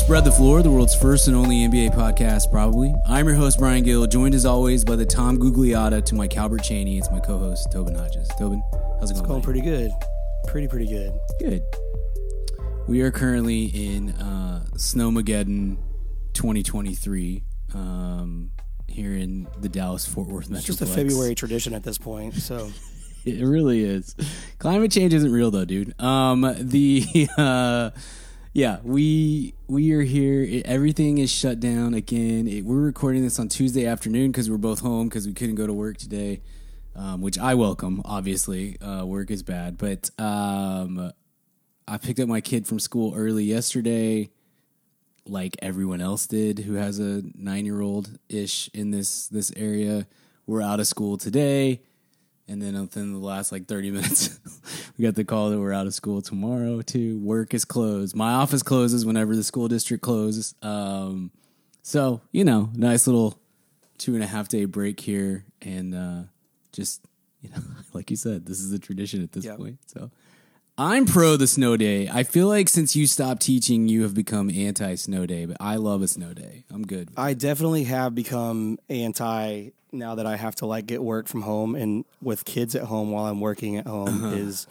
Spread the Floor, the world's first and only NBA podcast, probably. I'm your host, Brian Gill, joined as always by the Tom Gugliotta to my Calbert Cheaney. It's my co host, Tobin Hodges. Tobin, how's it going? It's going pretty good. Pretty, pretty good. Good. We are currently in uh, Snowmageddon 2023 um, here in the Dallas Fort Worth Metroplex. It's just a February tradition at this point. So It really is. Climate change isn't real though, dude. Um, the uh, yeah, we we are here. It, everything is shut down again. It, we're recording this on Tuesday afternoon because we're both home because we couldn't go to work today, um, which I welcome. Obviously, uh, work is bad, but um, I picked up my kid from school early yesterday, like everyone else did who has a nine year old ish in this this area. We're out of school today. And then within the last like 30 minutes, we got the call that we're out of school tomorrow too. Work is closed. My office closes whenever the school district closes. Um, so, you know, nice little two and a half day break here. And uh, just, you know, like you said, this is a tradition at this Yep. point. So I'm pro the snow day. I feel like since you stopped teaching, you have become anti snow day, but I love a snow day. I'm good. I definitely have become anti now that I have to like get work from home and with kids at home while I'm working at home Uh-huh. is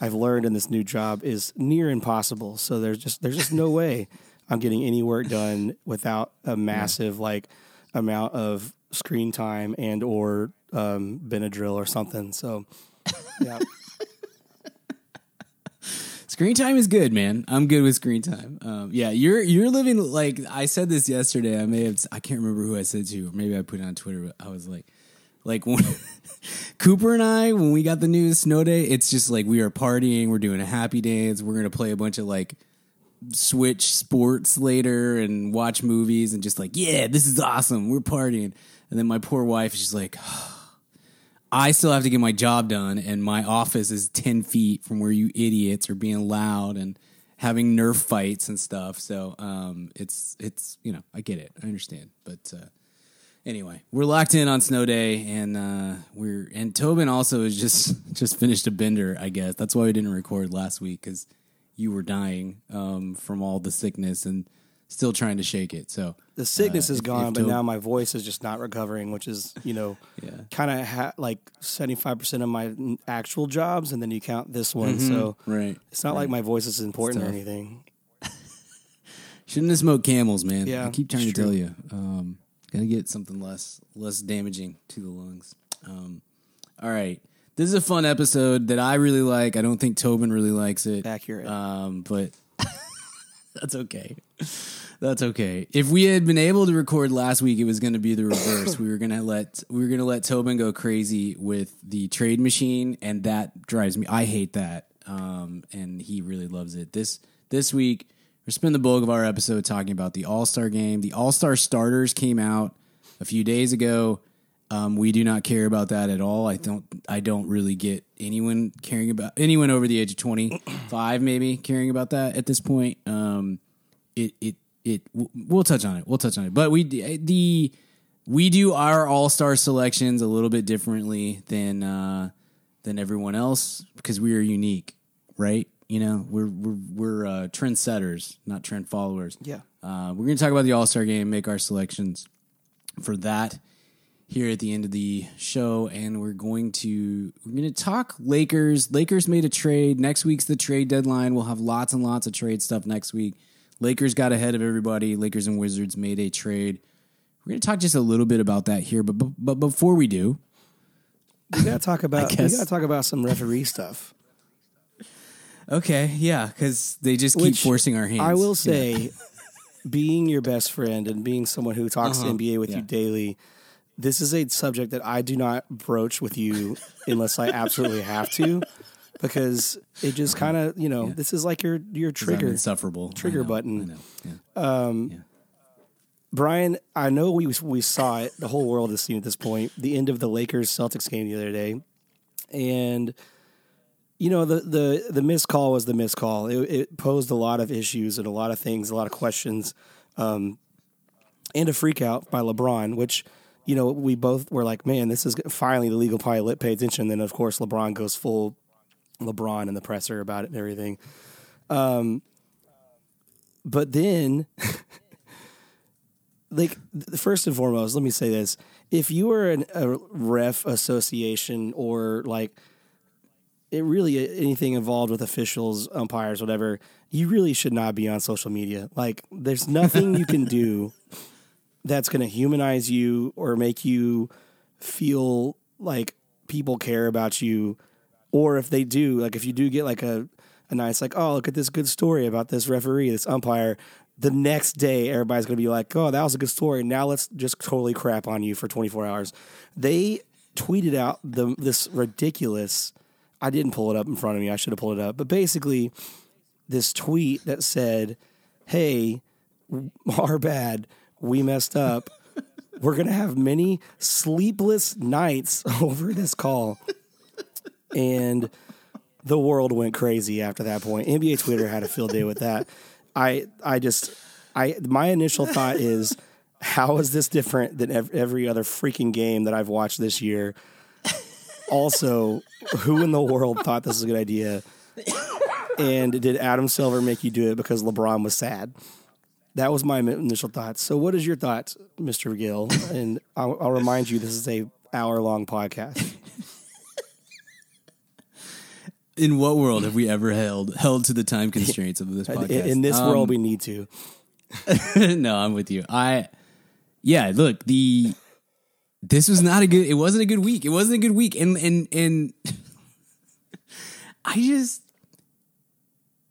I've learned in this new job is near impossible. So there's just there's just no way I'm getting any work done without a massive like amount of screen time and or um, Benadryl or something. So yeah. Screen time is good, man. I'm good with screen time. Um, yeah, you're you're living like I said this yesterday. I may have I can't remember who I said to, or maybe I put it on Twitter. But I was like, like when Cooper and I when we got the news snow day, it's just like we are partying. We're doing a happy dance. We're gonna play a bunch of like switch sports later and watch movies and just like yeah, this is awesome. We're partying. And then my poor wife is just like. I still have to get my job done, and my office is 10 feet from where you idiots are being loud and having Nerf fights and stuff. So um, it's, it's you know, I get it. I understand. But uh, anyway, we're locked in on snow day, and uh, we're, and Tobin also has just, just finished a bender, I guess. That's why we didn't record last week because you were dying um, from all the sickness and still trying to shake it. So the sickness Uh, is gone, if but now my voice is just not recovering, which is you know, Yeah. kind of ha- like seventy five percent of my actual jobs, and then you count this one, so right. it's not like my voice is important or anything. Shouldn't have smoked camels, man. Yeah, I keep trying to true. tell you. Um, gotta get something less less damaging to the lungs. Um, all right, this is a fun episode that I really like. I don't think Tobin really likes it. Accurate. Um, but that's okay. That's okay. If we had been able to record last week, it was going to be the reverse. we were going to let we were going to let Tobin go crazy with the trade machine, and that drives me. I hate that, um, and he really loves it. This this week, we're spending the bulk of our episode talking about the All Star game. The All Star starters came out a few days ago. Um, we do not care about that at all. I don't. I don't really get anyone caring about anyone over the age of twenty five, maybe caring about that at this point. Um, it it it. We'll touch on it. We'll touch on it. But we the we do our all star selections a little bit differently than uh, than everyone else because we are unique, right? You know, we're we're we're uh, trendsetters, not trend followers. Yeah. Uh, we're going to talk about the All Star game, make our selections for that here at the end of the show, and we're going to we're going to talk Lakers. Lakers made a trade. Next week's the trade deadline. We'll have lots and lots of trade stuff next week. Lakers got ahead of everybody. Lakers and Wizards made a trade. We're going to talk just a little bit about that here, but but, but before we do, We gotta talk about we gotta talk about some referee stuff. okay, yeah, because they just keep forcing our hands. I will Yeah. say, being your best friend and being someone who talks Uh-huh. NBA with Yeah. you daily, this is a subject that I do not broach with you unless I absolutely have to, because it just kind of you know this is like your your trigger. insufferable trigger know, button. I know. Yeah. Brian, I know we we saw it. The whole world has seen at this point. The end of the Lakers Celtics game the other day, and you know the the the missed call was the missed call. It, it posed a lot of issues and a lot of things, a lot of questions, um, and a freak out by LeBron, which you know we both were like, man, this is finally the legal pilot pay attention. And Then of course LeBron goes full LeBron in the presser about it and everything. Um, but then, like first and foremost, let me say this: if you are an, a ref association or like it really anything involved with officials, umpires, whatever, you really should not be on social media. Like, there's nothing you can do that's going to humanize you or make you feel like people care about you. Or if they do, like if you do get like a, a nice, like, oh, look at this good story about this referee, this umpire, the next day everybody's going to be like, oh, that was a good story. Now let's just totally crap on you for 24 hours. They tweeted out the this ridiculous I didn't pull it up in front of me. I should have pulled it up. But basically, this tweet that said, "Hey, our bad. We messed up. We're gonna have many sleepless nights over this call." And the world went crazy after that point. NBA Twitter had a field day with that. I I just I my initial thought is how is this different than every other freaking game that I've watched this year? also, who in the world thought this was a good idea? And did Adam Silver make you do it because LeBron was sad? That was my initial thoughts. So, what is your thoughts, Mister Gill? And I'll, I'll remind you, this is a hour long podcast. In what world have we ever held held to the time constraints of this podcast? In, in this um, world, we need to. no, I'm with you. I, yeah. Look, the this was not a good it wasn't a good week. It wasn't a good week. And and and I just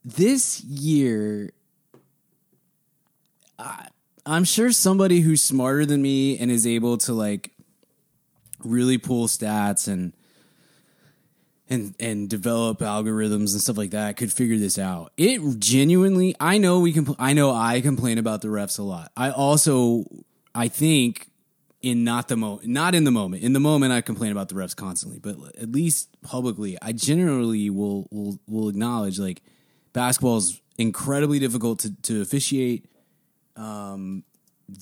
this year I'm sure somebody who's smarter than me and is able to like really pull stats and and and develop algorithms and stuff like that could figure this out. It genuinely, I know we can. I know I complain about the refs a lot. I also, I think in not the moment, not in the moment. In the moment, I complain about the refs constantly, but at least publicly, I generally will will will acknowledge like basketball is incredibly difficult to to officiate. Um,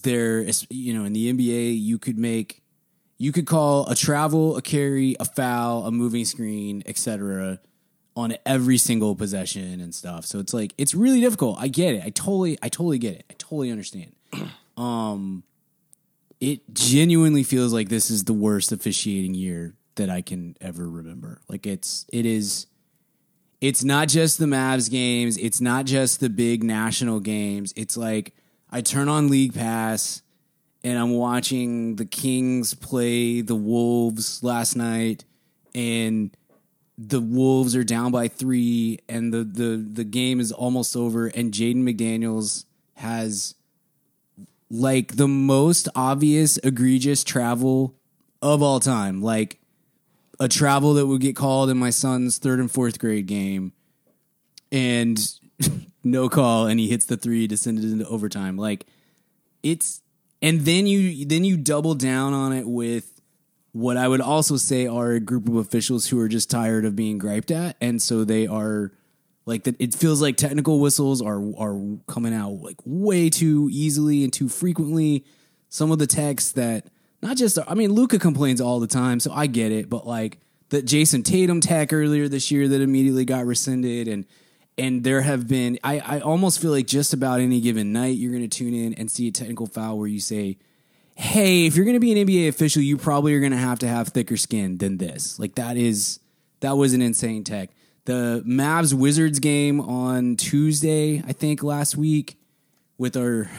there, you know, in the NBA, you could make you could call a travel, a carry, a foul, a moving screen, etc. on every single possession and stuff. So it's like it's really difficult. I get it. I totally, I totally get it. I totally understand. Um, it genuinely feels like this is the worst officiating year that I can ever remember. Like it's it is it's not just the Mavs games, it's not just the big national games. It's like I turn on League Pass and I'm watching the Kings play the Wolves last night and the Wolves are down by 3 and the the the game is almost over and Jaden McDaniels has like the most obvious egregious travel of all time. Like a travel that would get called in my son's third and fourth grade game and no call and he hits the three to send it into overtime. Like it's and then you then you double down on it with what I would also say are a group of officials who are just tired of being griped at and so they are like that, it feels like technical whistles are are coming out like way too easily and too frequently. Some of the texts that not just I mean Luka complains all the time, so I get it, but like the Jayson Tatum tech earlier this year that immediately got rescinded and and there have been I, I almost feel like just about any given night you're going to tune in and see a technical foul where you say hey if you're going to be an nba official you probably are going to have to have thicker skin than this like that is that was an insane tech the Mavs Wizards game on Tuesday, I think last week, with our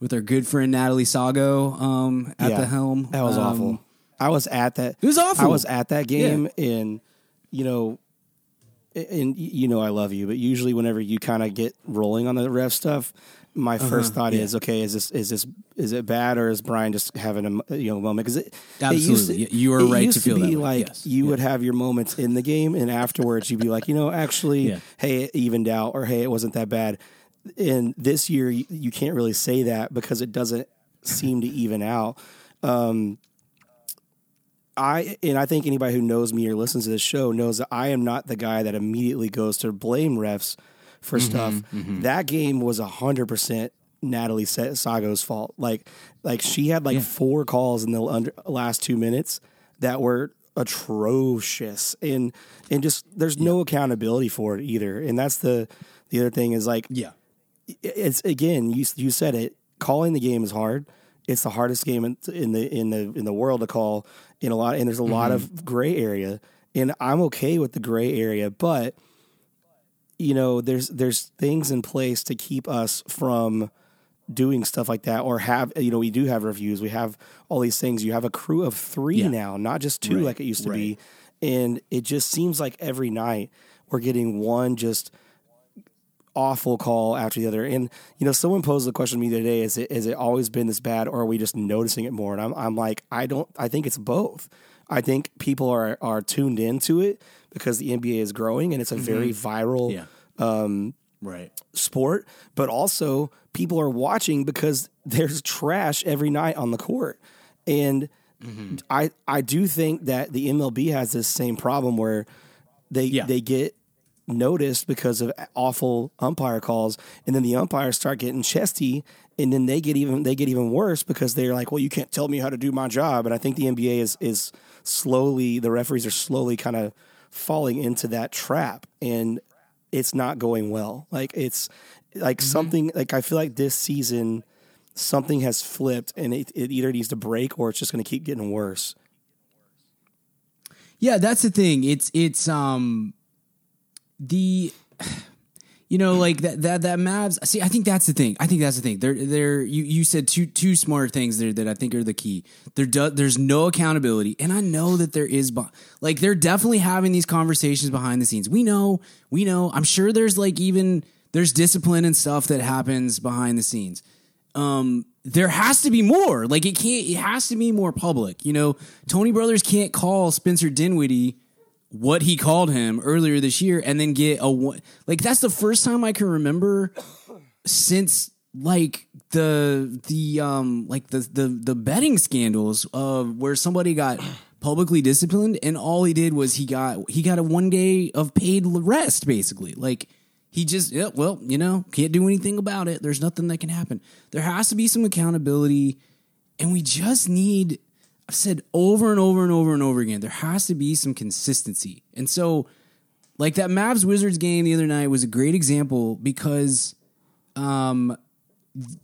with our good friend Natalie Sago um, at yeah, the helm. That was um, awful. I was at that. It was awful. I was at that game, yeah. and you know, and you know, I love you, but usually whenever you kind of get rolling on the ref stuff, my uh-huh, first thought yeah. is, okay, is this is this is it bad or is Brian just having a you know moment? Because it absolutely it to, you are right to feel to be like yes. you yeah. would have your moments in the game, and afterwards you'd be like, you know, actually, yeah. hey, it evened out, or hey, it wasn't that bad. And this year, you, you can't really say that because it doesn't seem to even out. Um, I and I think anybody who knows me or listens to this show knows that I am not the guy that immediately goes to blame refs for mm-hmm, stuff. Mm-hmm. That game was hundred percent Natalie Sago's fault. Like, like she had like yeah. four calls in the under, last two minutes that were atrocious, and and just there's yeah. no accountability for it either. And that's the the other thing is like, yeah, it's again you you said it. Calling the game is hard. It's the hardest game in, in the in the in the world to call in a lot, and there's a lot mm-hmm. of gray area. And I'm okay with the gray area, but you know, there's there's things in place to keep us from doing stuff like that or have you know we do have reviews. We have all these things. You have a crew of three Yeah. now not just two Right, like it used to be. And it just seems like every night we're getting one just awful call after the other and you know someone posed the question to me the other day is it has it always been this bad or are we just noticing it more and I'm, I'm like i don't i think it's both i think people are are tuned into it because the nba is growing and it's a very mm-hmm. viral Yeah. Um, right. sport, but also people are watching because there's trash every night on the court. And mm-hmm. I I do think that the MLB has this same problem where they Yeah. they get noticed because of awful umpire calls. And then the umpires start getting chesty and then they get even they get even worse because they're like well you can't tell me how to do my job. And I think the NBA is is slowly the referees are slowly kind of falling into that trap and it's not going well. Like it's like something like I feel like this season something has flipped and it, it either needs to break or it's just going to keep getting worse. Yeah, that's the thing. It's it's um the you know like that that that Mavs. See, I think that's the thing. I think that's the thing. They're they're you you said two two smart things there that I think are the key. There do, there's no accountability, and I know that there is. Like they're definitely having these conversations behind the scenes. We know, we know. I'm sure there's like even there's discipline and stuff that happens behind the scenes um there has to be more like it can't it has to be more public you know tony brothers can't call spencer dinwiddie what he called him earlier this year and then get a one like that's the first time i can remember since like the the um like the the the betting scandals of where somebody got publicly disciplined and all he did was he got he got a one day of paid rest basically. Like he just yeah, well you know can't do anything about it. There's nothing that can happen. There has to be some accountability and we just need i've said over and over and over and over again there has to be some consistency. And so like that Mavs Wizards game the other night was a great example because um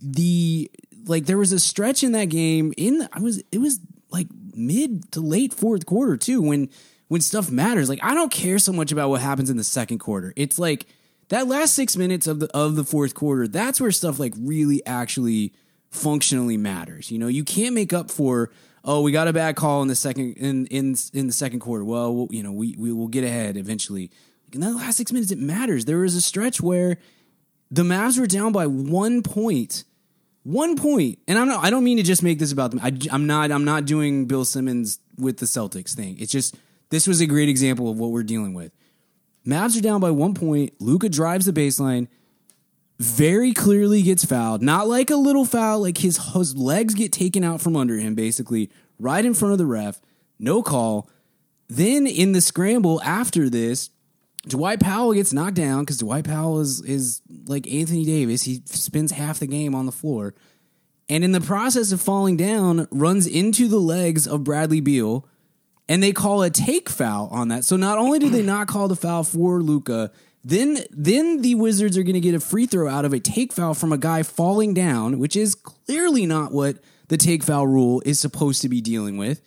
the like there was a stretch in that game in I was it was like mid to late fourth quarter too when when stuff matters. Like I don't care so much about what happens in the second quarter. It's like that last 6 minutes of the of the fourth quarter that's where stuff like really actually functionally matters you know? You can't make up for oh we got a bad call in the second in in in the second quarter well you know we we will get ahead eventually in that last 6 minutes it matters there was a stretch where the Mavs were down by one point. One point. And I'm not I don't mean to just make this about them. I, am not I'm not doing Bill Simmons with the Celtics thing. It's just this was a great example of what we're dealing with. Mavs are down by one point. Luka drives the baseline, very clearly gets fouled. Not like a little foul, like his, his legs get taken out from under him, basically, right in front of the ref. No call. Then in the scramble after this, Dwight Powell gets knocked down because Dwight Powell is is like Anthony Davis. He spends half the game on the floor, and in the process of falling down, runs into the legs of Bradley Beal, and they call a take foul on that. So not only do they not call the foul for Luka, then then the Wizards are going to get a free throw out of a take foul from a guy falling down, which is clearly not what the take foul rule is supposed to be dealing with.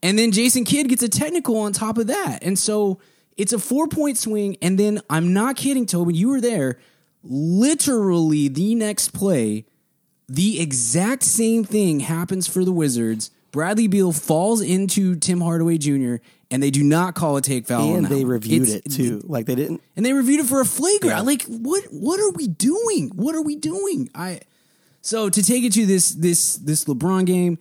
And then Jason Kidd gets a technical on top of that. And so it's a four point swing. And then I'm not kidding, Tobin, you were there. Literally the next play, the exact same thing happens for the Wizards. Bradley Beal falls into Tim Hardaway Jr. and they do not call a take foul. and they reviewed It's- it too like they didn't and they reviewed it for a flagrant. Like what? What are we doing? What are we doing? I. So to take it to this this this LeBron game,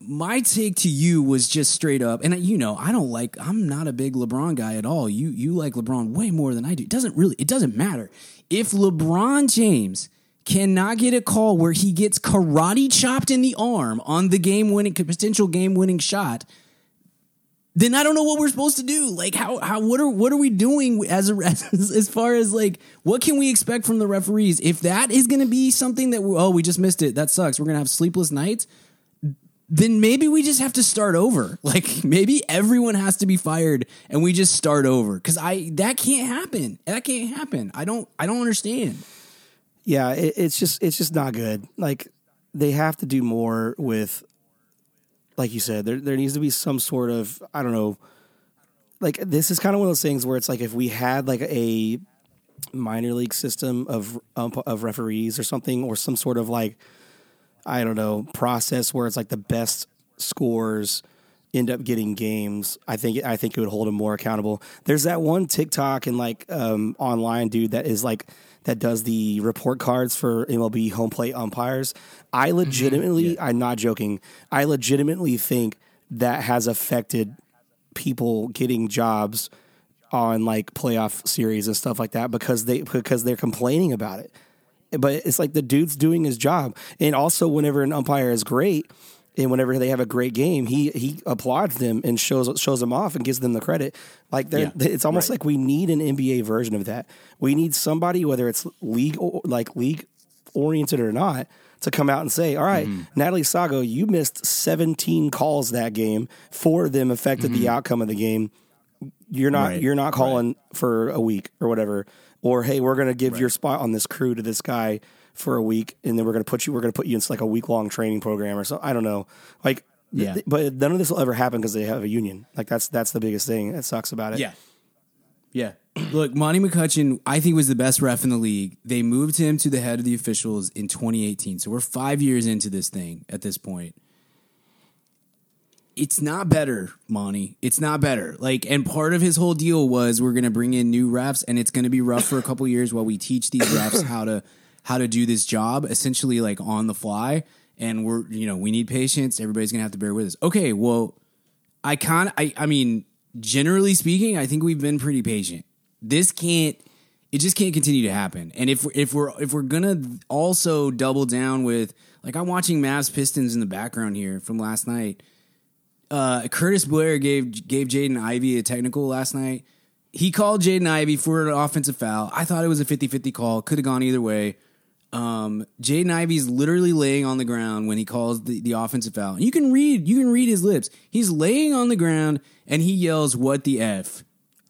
my take to you was just straight up, and you know I don't like. I'm not a big LeBron guy at all. You you like LeBron way more than I do. It doesn't really. It doesn't matter if LeBron James cannot get a call where he gets karate chopped in the arm on the game winning potential game winning shot then I don't know what we're supposed to do. Like how how what are what are we doing as a as, far as like what can we expect from the referees if that is going to be something that we, oh we just missed it that sucks we're going to have sleepless nights then maybe we just have to start over. Like maybe everyone has to be fired and we just start over cuz I that can't happen. That can't happen. I don't I don't understand. Yeah, it, it's just it's just not good. Like they have to do more with, like you said, there there needs to be some sort of I don't know. Like this is kind of one of those things where it's like if we had like a minor league system of um, of referees or something, or some sort of like I don't know process where it's like the best scores end up getting games. I think I think it would hold them more accountable. There's that one TikTok and like um, online dude that is like that does the report cards for MLB home plate umpires. I legitimately, mm-hmm. yeah. I'm not joking. I legitimately think that has affected people getting jobs on like playoff series and stuff like that because they because they're complaining about it. But it's like the dude's doing his job. And also whenever an umpire is great and whenever they have a great game, he he applauds them and shows shows them off and gives them the credit. Like yeah, it's almost right. like we need an NBA version of that. We need somebody whether it's league like league oriented or not to come out and say, "All right, mm-hmm. Natalie Sago, you missed 17 calls that game. Four of them affected mm-hmm. the outcome of the game. You're not right. you're not calling right. for a week or whatever. Or hey, we're going to give right. your spot on this crew to this guy for a week, and then we're going to put you we're going to put you in like a week long training program or so. I don't know, like." Yeah, th- but none of this will ever happen because they have a union. Like that's that's the biggest thing that sucks about it. Yeah, yeah. Look, Monty McCutchen, I think was the best ref in the league. They moved him to the head of the officials in 2018. So we're five years into this thing at this point. It's not better, Monty. It's not better. Like, and part of his whole deal was we're going to bring in new refs, and it's going to be rough for a couple years while we teach these refs how to how to do this job, essentially like on the fly. And we're, you know, we need patience. Everybody's going to have to bear with us. Okay, well, I can't. I, I mean, generally speaking, I think we've been pretty patient this can't it just can't continue to happen. And if if we're if we're gonna also double down with like I'm watching Mavs Pistons in the background here from last night. Uh, Curtis Blair gave gave Jaden Ivey a technical last night. He called Jaden Ivey for an offensive foul. I thought it was a 50-50 call. Could have gone either way. Um, Jaden Ivey's literally laying on the ground when he calls the, the offensive foul. You can read you can read his lips. He's laying on the ground and he yells, "What the f?"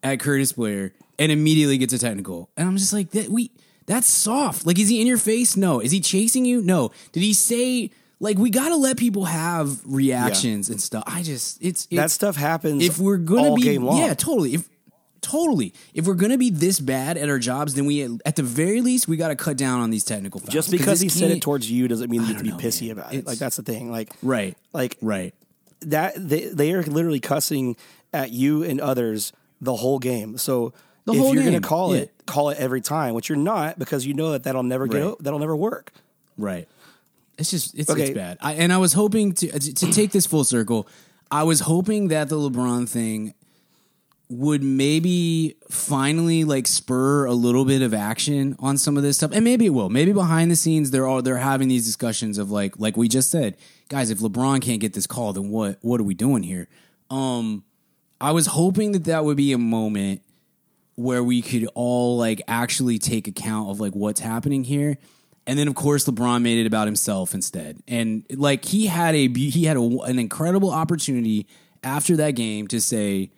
at Curtis Blair and immediately gets a technical. And I'm just like, that we that's soft. Like, is he in your face? No. Is he chasing you? No. Did he say like we got to let people have reactions yeah. and stuff? I just it's, it's, that stuff happens. If we're gonna be yeah, totally. If totally, if we're gonna be this bad at our jobs, then we at the very least we got to cut down on these technical fouls. Just because he said it towards you doesn't mean you have to be know, pissy man. about it. Like that's the thing. Like right, like right. That they they are literally cussing at you and others the whole game. So the if you're going to call yeah. it, call it every time, which you're not because you know that that'll never right. get that'll never work. Right. It's just it's, okay. it's bad. I, and I was hoping to to take this full circle. I was hoping that the LeBron thing would maybe finally like spur a little bit of action on some of this stuff and maybe it will maybe behind the scenes they're all they're having these discussions of like like we just said guys if lebron can't get this call then what what are we doing here um i was hoping that that would be a moment where we could all like actually take account of like what's happening here. And then of course LeBron made it about himself instead. And like he had a he had a, an incredible opportunity after that game to say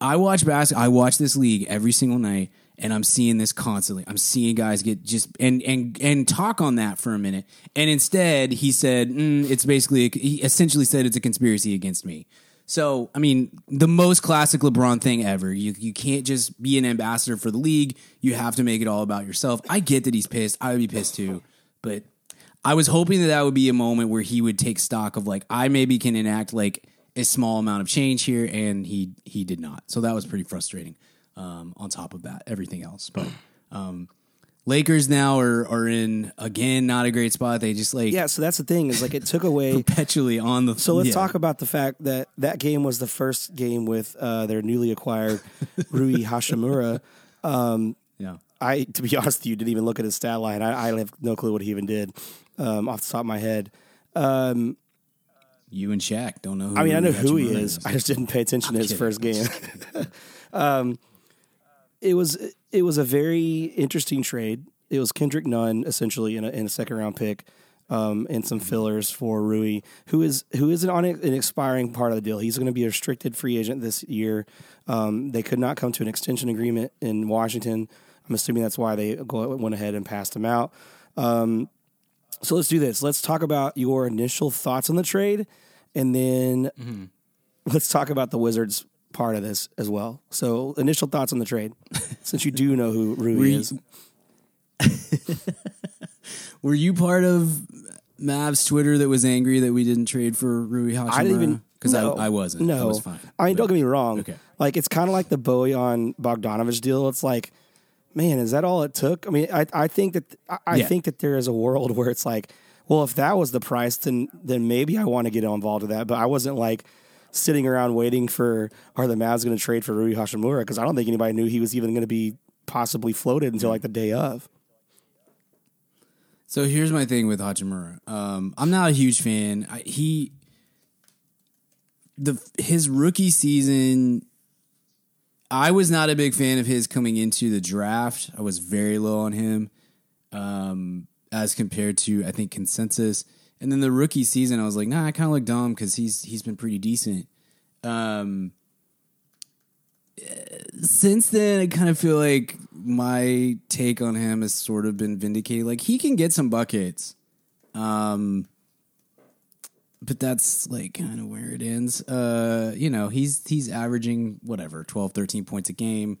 I watch basketball I watch this league every single night and I'm seeing this constantly. I'm seeing guys get just and and and talk on that for a minute. And instead, he said mm, it's basically he essentially said it's a conspiracy against me. So, I mean, the most classic LeBron thing ever. You you can't just be an ambassador for the league. You have to make it all about yourself. I get that he's pissed. I would be pissed too. But I was hoping that that would be a moment where he would take stock of like I maybe can enact like a small amount of change here and he he did not. So that was pretty frustrating. Um, on top of that, everything else. But um, Lakers now are are in again not a great spot. They just like yeah. So that's the thing is like it took away perpetually on the. So let's yeah. talk about the fact that that game was the first game with uh, their newly acquired Rui Hachimura. Um, yeah, I to be honest with you didn't even look at his stat line. I, I have no clue what he even did um, off the top of my head. Um, you and Shaq don't know. I mean, I know who he is. is. I just didn't pay attention I'm to his kidding. first game. um, it was it was a very interesting trade. It was Kendrick Nunn essentially in a, in a second round pick. Um, and some fillers for Rui, who is who is on an expiring part of the deal. He's going to be a restricted free agent this year. Um, they could not come to an extension agreement in Washington. I'm assuming that's why they go, went ahead and passed him out. Um, so let's do this. Let's talk about your initial thoughts on the trade, and then Mm-hmm. let's talk about the Wizards part of this as well. So initial thoughts on the trade, since you do know who Rui Were you- is. Were you part of Mav's Twitter that was angry that we didn't trade for Rui Hachimura? I didn't even because no, I, I wasn't. No, I was fine. I mean, don't get me wrong. Okay. Like it's kind of like the Bojan Bogdanovic deal. It's like, man, is that all it took? I mean, I I think that I, I Yeah. think that there is a world where it's like, well, if that was the price, then then maybe I want to get involved with that. But I wasn't like sitting around waiting for are the Mavs going to trade for Rui Hachimura because I don't think anybody knew he was even going to be possibly floated until like the day of. So here's my thing with Hachimura. Um, I'm not a huge fan. I, he the his rookie season. I was not a big fan of his coming into the draft. I was very low on him, um, as compared to I think consensus. And then the rookie season, I was like, nah, I kind of look dumb because he's he's been pretty decent. Um, since then, I kind of feel like my take on him has sort of been vindicated. Like he can get some buckets, um, but that's like kind of where it ends. Uh, you know, he's he's averaging whatever 12, 13 points a game.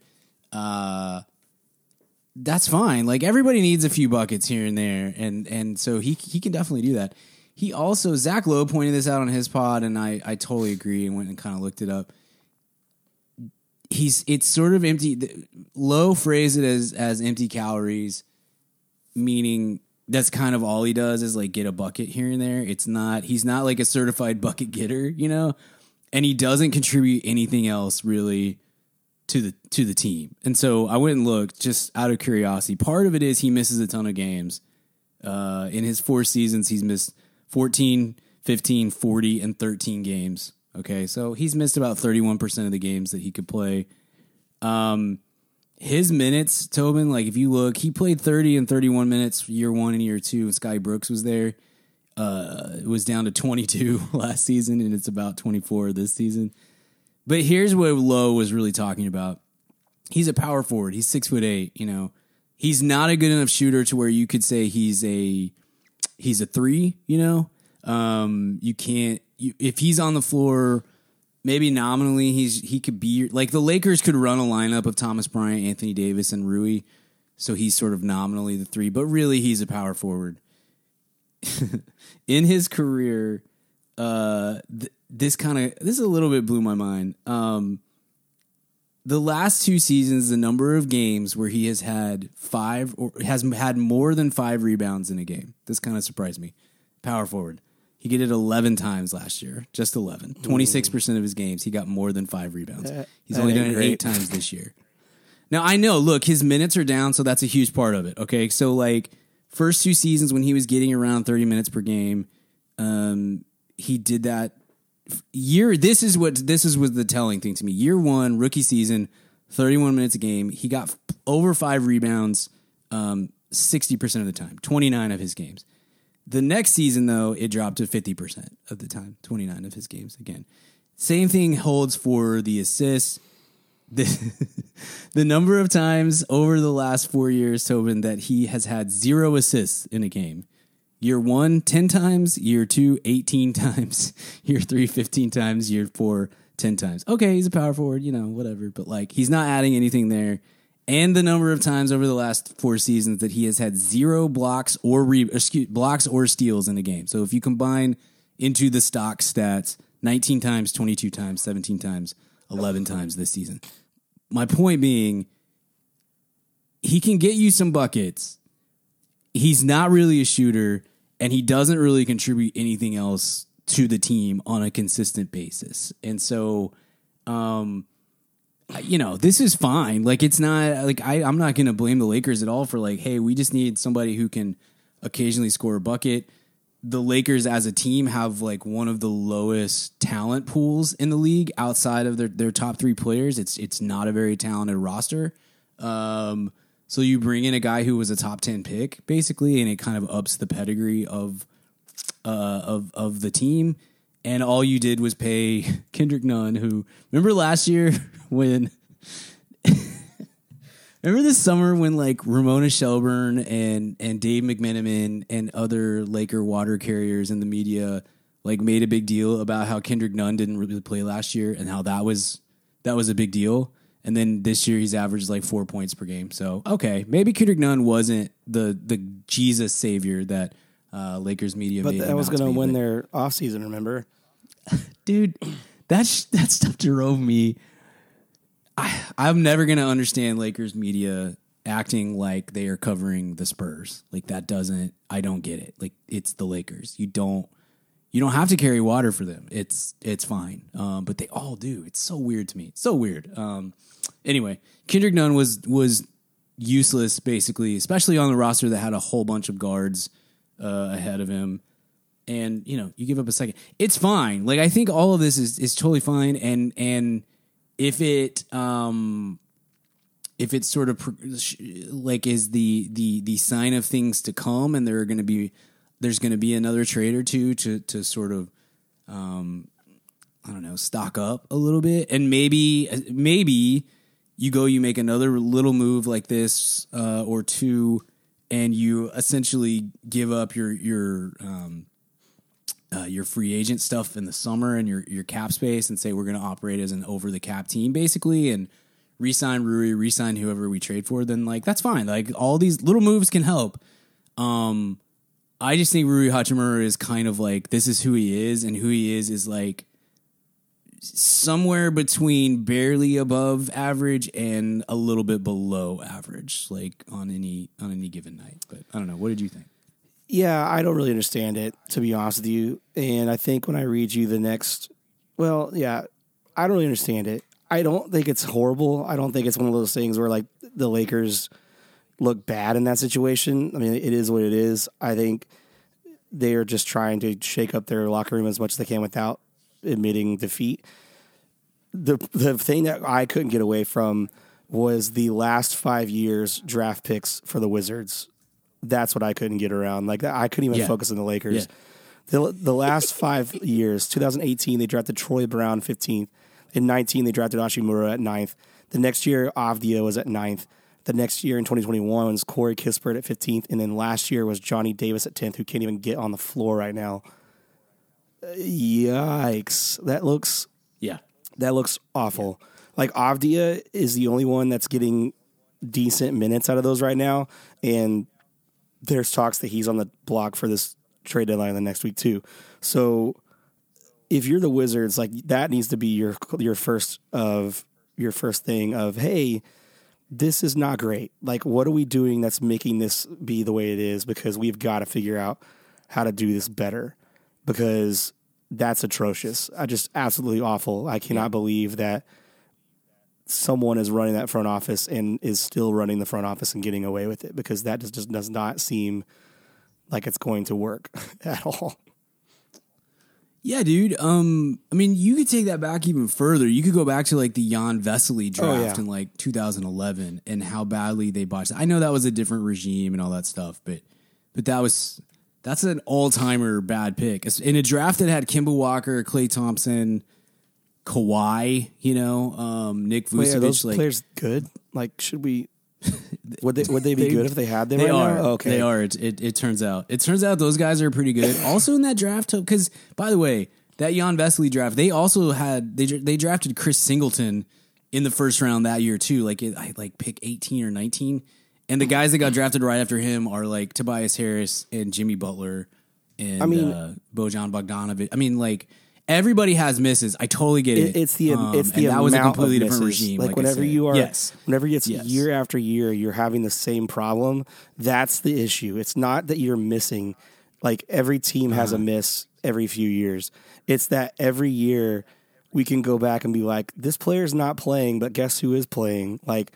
Uh, that's fine. Like everybody needs a few buckets here and there, and and so he he can definitely do that. He also Zach Lowe pointed this out on his pod, and I I totally agree and went and kind of looked it up he's it's sort of empty. Lowe phrase it as as empty calories, meaning that's kind of all he does is like get a bucket here and there. It's not he's not like a certified bucket getter, you know, and he doesn't contribute anything else really to the to the team. And so I went and looked just out of curiosity. Part of it is he misses a ton of games. Uh, in his four seasons, he's missed 14, 15, 40, and 13 games. Okay, so he's missed about 31% of the games that he could play. Um, his minutes, Tobin, like if you look, he played 30 and 31 minutes year one and year two. And Scott Brooks was there. Uh, it was down to 22 last season, and it's about 24 this season. But here's what Lowe was really talking about. He's a power forward. He's six foot eight. You know, he's not a good enough shooter to where you could say he's a he's a three. You know, um, you can't you, if he's on the floor. Maybe nominally, he's he could be like the Lakers could run a lineup of Thomas Bryant, Anthony Davis, and Rui, so he's sort of nominally the three, but really he's a power forward. In his career, uh, th- this kind of this is a little bit blew my mind. Um, the last two seasons, the number of games where he has had five or has had more than five rebounds in a game. This kind of surprised me. Power forward. He did it 11 times last year, just 11. 26% of his games, he got more than five rebounds. That- He's that only done it great. eight times this year. Now, I know, look, his minutes are down, so that's a huge part of it. Okay. So, like, first two seasons when he was getting around 30 minutes per game, um, he did that year this is what this is was the telling thing to me. Year one rookie season 31 minutes a game. He got over five rebounds um, 60% of the time 29 of his games. The next season though it dropped to 50% of the time 29 of his games again. Same thing holds for the assists. The, the number of times over the last four years tobin that he has had zero assists in a game Year one, 10 times. Year two, 18 times. Year three, 15 times. Year four, 10 times. Okay, he's a power forward, you know, whatever. But like, he's not adding anything there. And the number of times over the last four seasons that he has had zero blocks or re- excuse, blocks or steals in a game. So if you combine into the stock stats, 19 times, 22 times, 17 times, 11 times this season. My point being, he can get you some buckets he's not really a shooter and he doesn't really contribute anything else to the team on a consistent basis. And so um you know, this is fine. Like it's not like I I'm not going to blame the Lakers at all for like hey, we just need somebody who can occasionally score a bucket. The Lakers as a team have like one of the lowest talent pools in the league outside of their their top 3 players. It's it's not a very talented roster. Um so you bring in a guy who was a top ten pick, basically, and it kind of ups the pedigree of uh, of of the team. And all you did was pay Kendrick Nunn, who remember last year when Remember this summer when like Ramona Shelburne and and Dave McMenamin and other Laker water carriers in the media like made a big deal about how Kendrick Nunn didn't really play last year and how that was that was a big deal. And then this year he's averaged like four points per game. So okay, maybe Kendrick Nunn wasn't the the Jesus savior that uh, Lakers media. But made that was going to be, win but- their offseason, remember? dude. That sh- that stuff drove me. I I'm never gonna understand Lakers media acting like they are covering the Spurs. Like that doesn't. I don't get it. Like it's the Lakers. You don't. You don't have to carry water for them. It's it's fine. Um, but they all do. It's so weird to me. It's so weird. Um, anyway, Kendrick Nunn was was useless basically, especially on the roster that had a whole bunch of guards uh, ahead of him and you know you give up a second it's fine like i think all of this is is totally fine and and if it um if it's sort of like is the the the sign of things to come and there are going to be there's going to be another trade or two to to sort of um i don't know stock up a little bit and maybe maybe you go you make another little move like this uh or two and you essentially give up your your um uh, your free agent stuff in the summer and your your cap space and say we're going to operate as an over the cap team basically and resign Rui, resign whoever we trade for, then like that's fine. Like all these little moves can help. Um, I just think Rui Hachimura is kind of like this is who he is, and who he is is like somewhere between barely above average and a little bit below average, like on any on any given night. But I don't know. What did you think? Yeah, I don't really understand it, to be honest with you. And I think when I read you the next, well, yeah, I don't really understand it. I don't think it's horrible. I don't think it's one of those things where like the Lakers look bad in that situation. I mean, it is what it is. I think they are just trying to shake up their locker room as much as they can without admitting defeat. The the thing that I couldn't get away from was the last five years draft picks for the Wizards. That's what I couldn't get around. Like I couldn't even Yeah. focus on the Lakers. Yeah. The the last five years, 2018, they drafted Troy Brown 15th. In 19, they drafted Hachimura at 9th. The next year, Avdija was at 9th. The next year in 2021 was Corey Kispert at 15th. And then last year was Johnny Davis at 10th, who can't even get on the floor right now. Yikes. That looks Yeah. that looks awful. Like Avdija is the only one that's getting decent minutes out of those right now, and there's talks that he's on the block for this trade deadline the next week too. So if you're the Wizards, like that needs to be your your first of your first thing of hey, this is not great. Like what are we doing that's making this be the way it is? Because we've got to figure out how to do this better. Because that's atrocious. I just absolutely awful. I cannot believe that someone is running that front office and is still running the front office and getting away with it because that just, just does not seem like it's going to work at all. Yeah, dude. Um, I mean, you could take that back even further. You could go back to like the Jan Vesely draft Oh, yeah. in like 2011 and how badly they botched. it. I know that was a different regime and all that stuff, but but that was that's an all timer bad pick in a draft that had Kemba Walker, Klay Thompson, Kawhi. You know, um, Nick Wait, are those like players good? Like, should we? Would they would they be They- good if they had them? they right are. Now? Okay, They are. It, it, it turns out. It turns out those guys are pretty good. also in that draft, because by the way, that Jan Vesely draft, they also had they they drafted Chris Singleton in the first round that year too. Like it, I like pick eighteen or nineteen, and the guys that got drafted right after him are like Tobias Harris and Jimmy Butler and I mean- uh, Bojan Bogdanovic. I mean, like. Everybody has misses. I totally get it. It, it's the Um, it's the that was a completely different regime. Like, Like, whenever you are, yes, whenever it's Yes. year after year, you're having the same problem. That's the issue. It's not that you're missing. Like every team has a Uh-huh. miss every few years. It's that every year we can go back and be like, this player's not playing, but guess who is playing? Like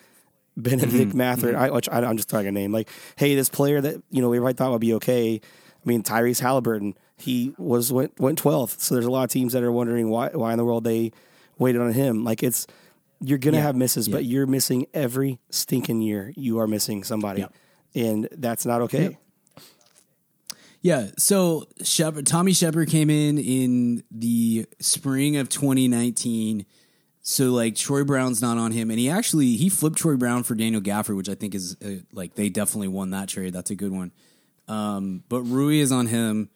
Benedict Mm-hmm. Mather. I, which I, I'm just throwing a name. Like, hey, this player that you know everybody thought would be okay. I mean, Tyrese Halliburton. He was went went 12th. So there's a lot of teams that are wondering why why in the world they waited on him. Like it's you're gonna Yeah. have misses, but you're missing every stinking year. You are missing somebody, Yep. and that's not okay. Yeah. So Sheppard, Tommy Sheppard came in in the spring of 2019. So like Troy Brown's not on him, and he actually he flipped Troy Brown for Daniel Gafford, which I think is uh, like they definitely won that trade. That's a good one. Um, but Rui is on him,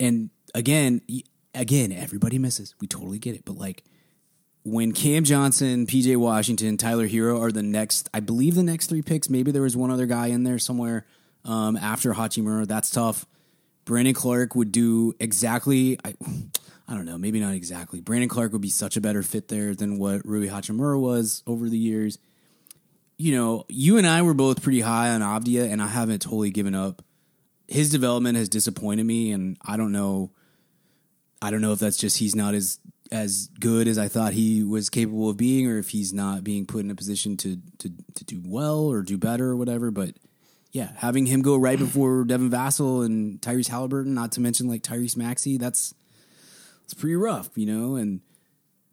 and again, again, everybody misses. We totally get it, but like when Cam Johnson, PJ Washington, Tyler Herro are the next, I believe the next three picks. Maybe there was one other guy in there somewhere um, after Hachimura. That's tough. Brandon Clarke would do exactly. I, I don't know, maybe not exactly. Brandon Clarke would be such a better fit there than what Rui Hachimura was over the years. You know, you and I were both pretty high on Avdija, and I haven't totally given up. His development has disappointed me, and I don't know. I don't know if that's just he's not as as good as I thought he was capable of being, or if he's not being put in a position to to to do well or do better or whatever. But yeah, having him go right before Devin Vassell and Tyrese Halliburton, not to mention like Tyrese Maxey, that's it's pretty rough, you know. And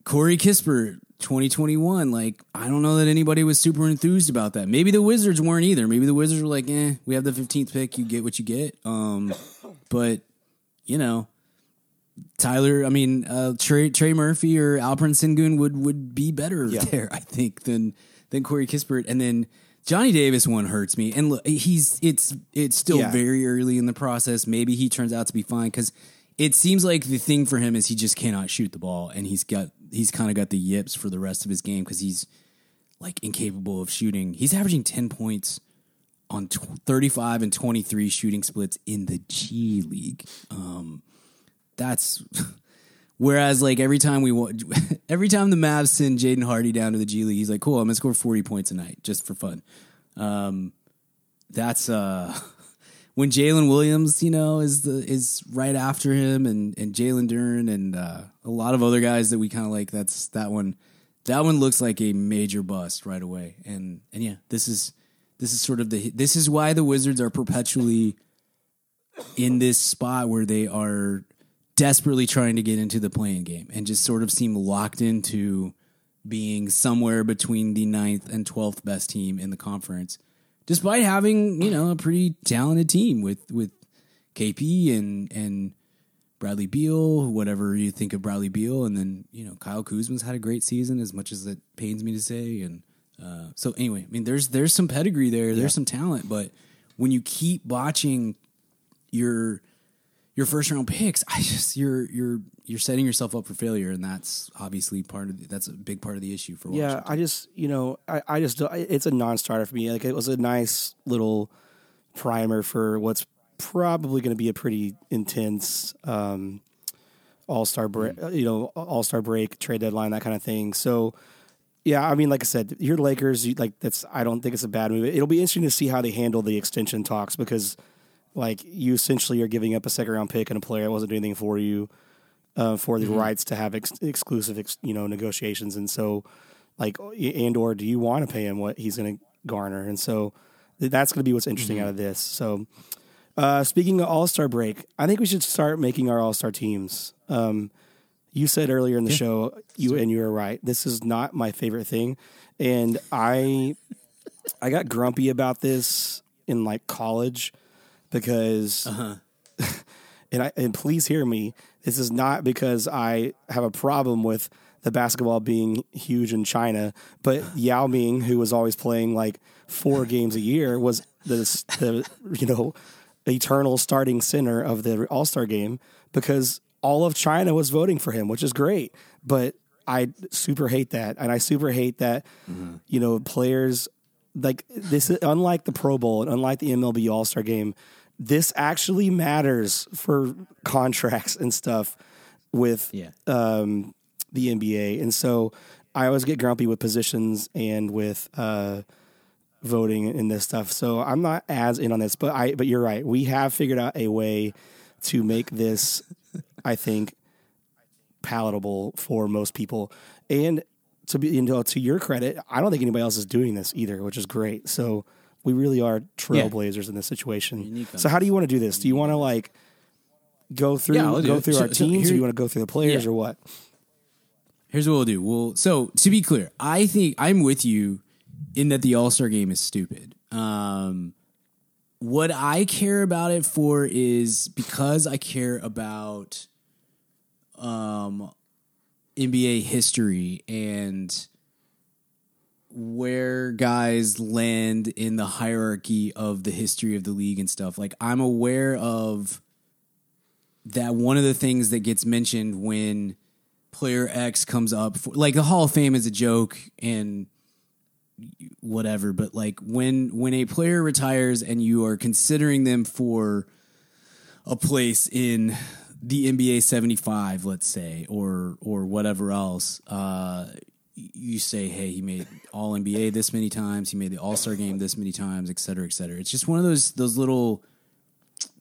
Corey Kispert, 2021, like I don't know that anybody was super enthused about that. Maybe the Wizards weren't either. Maybe the Wizards were like, "Eh, we have the 15th pick, you get what you get." Um, but you know, Tyler, I mean, uh, Trey, Trey Murphy or Alperen Sengun would would be better Yeah. there, I think, than than Corey Kispert. And then Johnny Davis one hurts me. And look, he's it's it's still Yeah. very early in the process. Maybe he turns out to be fine because it seems like the thing for him is he just cannot shoot the ball, and he's got he's kind of got the yips for the rest of his game because he's like incapable of shooting. He's averaging ten points on tw- 35 and 23 shooting splits in the G League. Um, that's whereas like every time we every time the Mavs send Jaden Hardy down to the G League, he's like, "Cool, I'm gonna score 40 points a night just for fun." Um, that's uh, when Jalen Williams, you know, is the is right after him, and and Jalen Duren and uh, a lot of other guys that we kind of like. That's that one. That one looks like a major bust right away, and and yeah, this is this is sort of the this is why the Wizards are perpetually in this spot where they are desperately trying to get into the play-in game and just sort of seem locked into being somewhere between the ninth and twelfth best team in the conference, despite having you know a pretty talented team with with KP and and Bradley Beal, whatever you think of Bradley Beal, and then you know Kyle Kuzma's had a great season, as much as it pains me to say. And uh, so anyway, I mean, there's there's some pedigree there, there's some talent, but when you keep botching your your first round picks, I just you're you're you're setting yourself up for failure, and that's obviously part of the, that's a big part of the issue for Yeah, I just you know I, I just it's a non-starter for me. Like it was a nice little primer for what's probably going to be a pretty intense um, All Star break, you know, All Star break, trade deadline, that kind of thing. So. Yeah, I mean, like I said, your Lakers, you, like that's. I don't think it's a bad move. It'll be interesting to see how they handle the extension talks because, like, you essentially are giving up a second round pick and a player that wasn't doing anything for you, uh, for the rights to have ex- exclusive, ex- you know, negotiations. And so, like, and or do you want to pay him what he's going to garner? And so, that's going to be what's interesting out of this. So, uh, speaking of All Star break, I think we should start making our All Star teams. Um, you said earlier in the show, you and you were right. This is not my favorite thing, and I, I got grumpy about this in like college because, and I and please hear me. This is not because I have a problem with the basketball being huge in China, but Yao Ming, who was always playing like four games a year, was the the you know eternal starting center of the All Star game because all of China was voting for him, which is great. But I super hate that, and I super hate that you know players like this. is Unlike the Pro Bowl and unlike the MLB All Star game, this actually matters for contracts and stuff with Yeah. um, the NBA. And so I always get grumpy with positions and with uh, voting in this stuff. So I'm not as in on this, but I but you're right. We have figured out a way to make this, I think, palatable for most people. And to be you know, to your credit, I don't think anybody else is doing this either, which is great. So we really are trailblazers in this situation. So how do you want to do this? Do you want to like go through Yeah, go through So- our so teams, or you want to go through the players, Yeah. or what? Here's what we'll do. We'll so to be clear, I think I'm with you in that the All Star game is stupid. Um, what I care about it for is because I care about um NBA history and where guys land in the hierarchy of the history of the league and stuff. Like I'm aware of that one of the things that gets mentioned when player X comes up for like the Hall of Fame is a joke and whatever, but like when when a player retires and you are considering them for a place in the NBA 75, let's say, or or whatever else, uh, you say, hey, he made All NBA this many times, he made the All Star game this many times, et cetera, et cetera. It's just one of those those little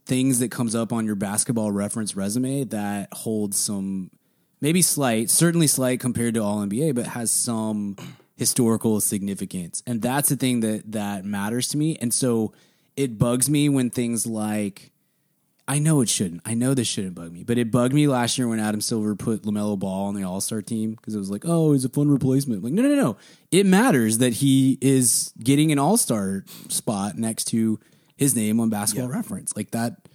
things that comes up on your basketball reference resume that holds some maybe slight, certainly slight compared to All NBA, but has some historical significance, and that's the thing that that matters to me. And so it bugs me when things like I know it shouldn't. I know this shouldn't bug me, but it bugged me last year when Adam Silver put Lamelo Ball on the All Star team because it was like, oh, he's a fun replacement. I'm like, no, no, no, it matters that he is getting an All Star spot next to his name on Basketball yeah. Reference. Like that,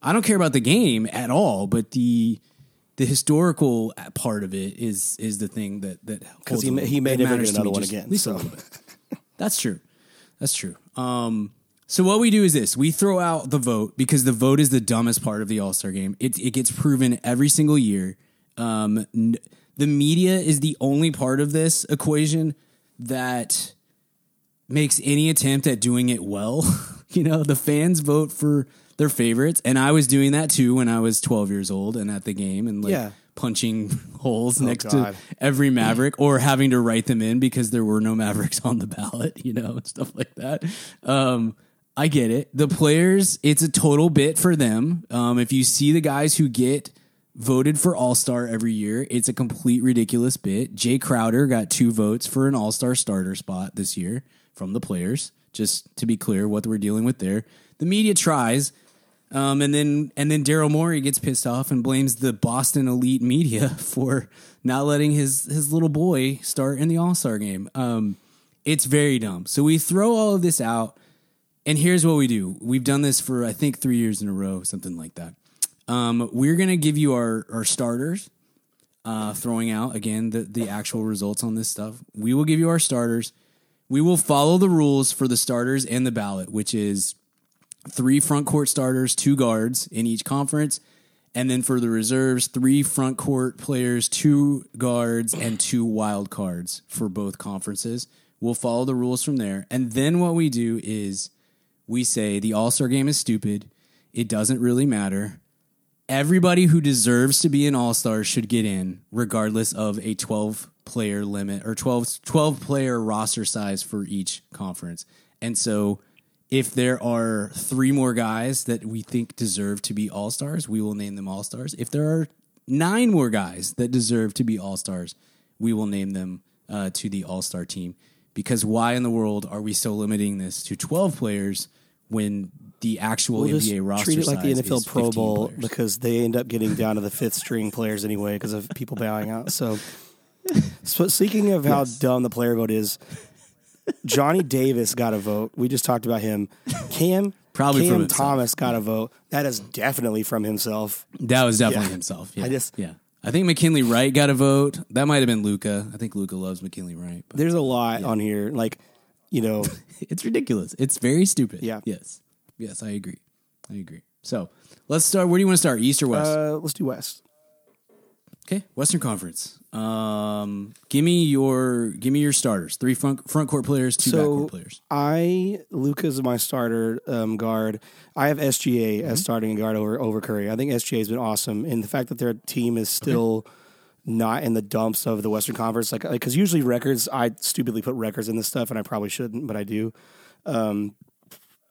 I don't care about the game at all, but the the historical part of it is is the thing that that because he he made never get another one again. At least so. a little bit. That's true. That's true. Um, so what we do is this: we throw out the vote because the vote is the dumbest part of the All Star game. It it gets proven every single year. Um, n- the media is the only part of this equation that makes any attempt at doing it well. you know, the fans vote for their favorites, and I was doing that too when I was 12 years old and at the game and like yeah. punching holes oh, next God. to every Maverick or having to write them in because there were no Mavericks on the ballot, you know, and stuff like that. Um, I get it. The players, it's a total bit for them. Um, if you see the guys who get voted for All Star every year, it's a complete ridiculous bit. Jay Crowder got two votes for an All Star starter spot this year from the players. Just to be clear, what we're dealing with there. The media tries, um, and then and then Daryl Morey gets pissed off and blames the Boston elite media for not letting his his little boy start in the All Star game. Um, it's very dumb. So we throw all of this out, and here's what we do. We've done this for I think three years in a row, something like that. Um, we're gonna give you our our starters. Uh, throwing out again the the actual results on this stuff. We will give you our starters. We will follow the rules for the starters and the ballot, which is three front court starters, two guards in each conference. And then for the reserves, three front court players, two guards, and two wild cards for both conferences. We'll follow the rules from there. And then what we do is we say the All Star game is stupid. It doesn't really matter. Everybody who deserves to be an All Star should get in, regardless of a 12 player limit or 12, 12 player roster size for each conference. And so if there are three more guys that we think deserve to be all stars, we will name them all stars. If there are nine more guys that deserve to be all stars, we will name them uh, to the all star team. Because why in the world are we still limiting this to 12 players when the actual we'll NBA roster treat it like the NFL Pro Bowl players. because they end up getting down to the fifth string players anyway because of people bowing out. So, so speaking of how yes. dumb the player vote is, Johnny Davis got a vote. We just talked about him. Cam probably Cam Thomas got a vote. That is definitely from himself. That was definitely yeah. himself. Yeah. I just yeah. I think McKinley Wright got a vote. That might have been Luka. I think Luka loves McKinley Wright. But, There's a lot on here. Like, you know, it's ridiculous. It's very stupid. Yeah. Yes. Yes, I agree. I agree. So let's start. Where do you want to start? East or West? Uh, let's do West. Okay, Western Conference. Um, give me your give me your starters. Three front front court players, two so backcourt players. I Luka's my starter um, guard. I have SGA mm-hmm. as starting guard over over Curry. I think SGA has been awesome, and the fact that their team is still. Okay. Not in the dumps of the Western Conference, like because usually records, I stupidly put records in this stuff, and I probably shouldn't, but I do. Um,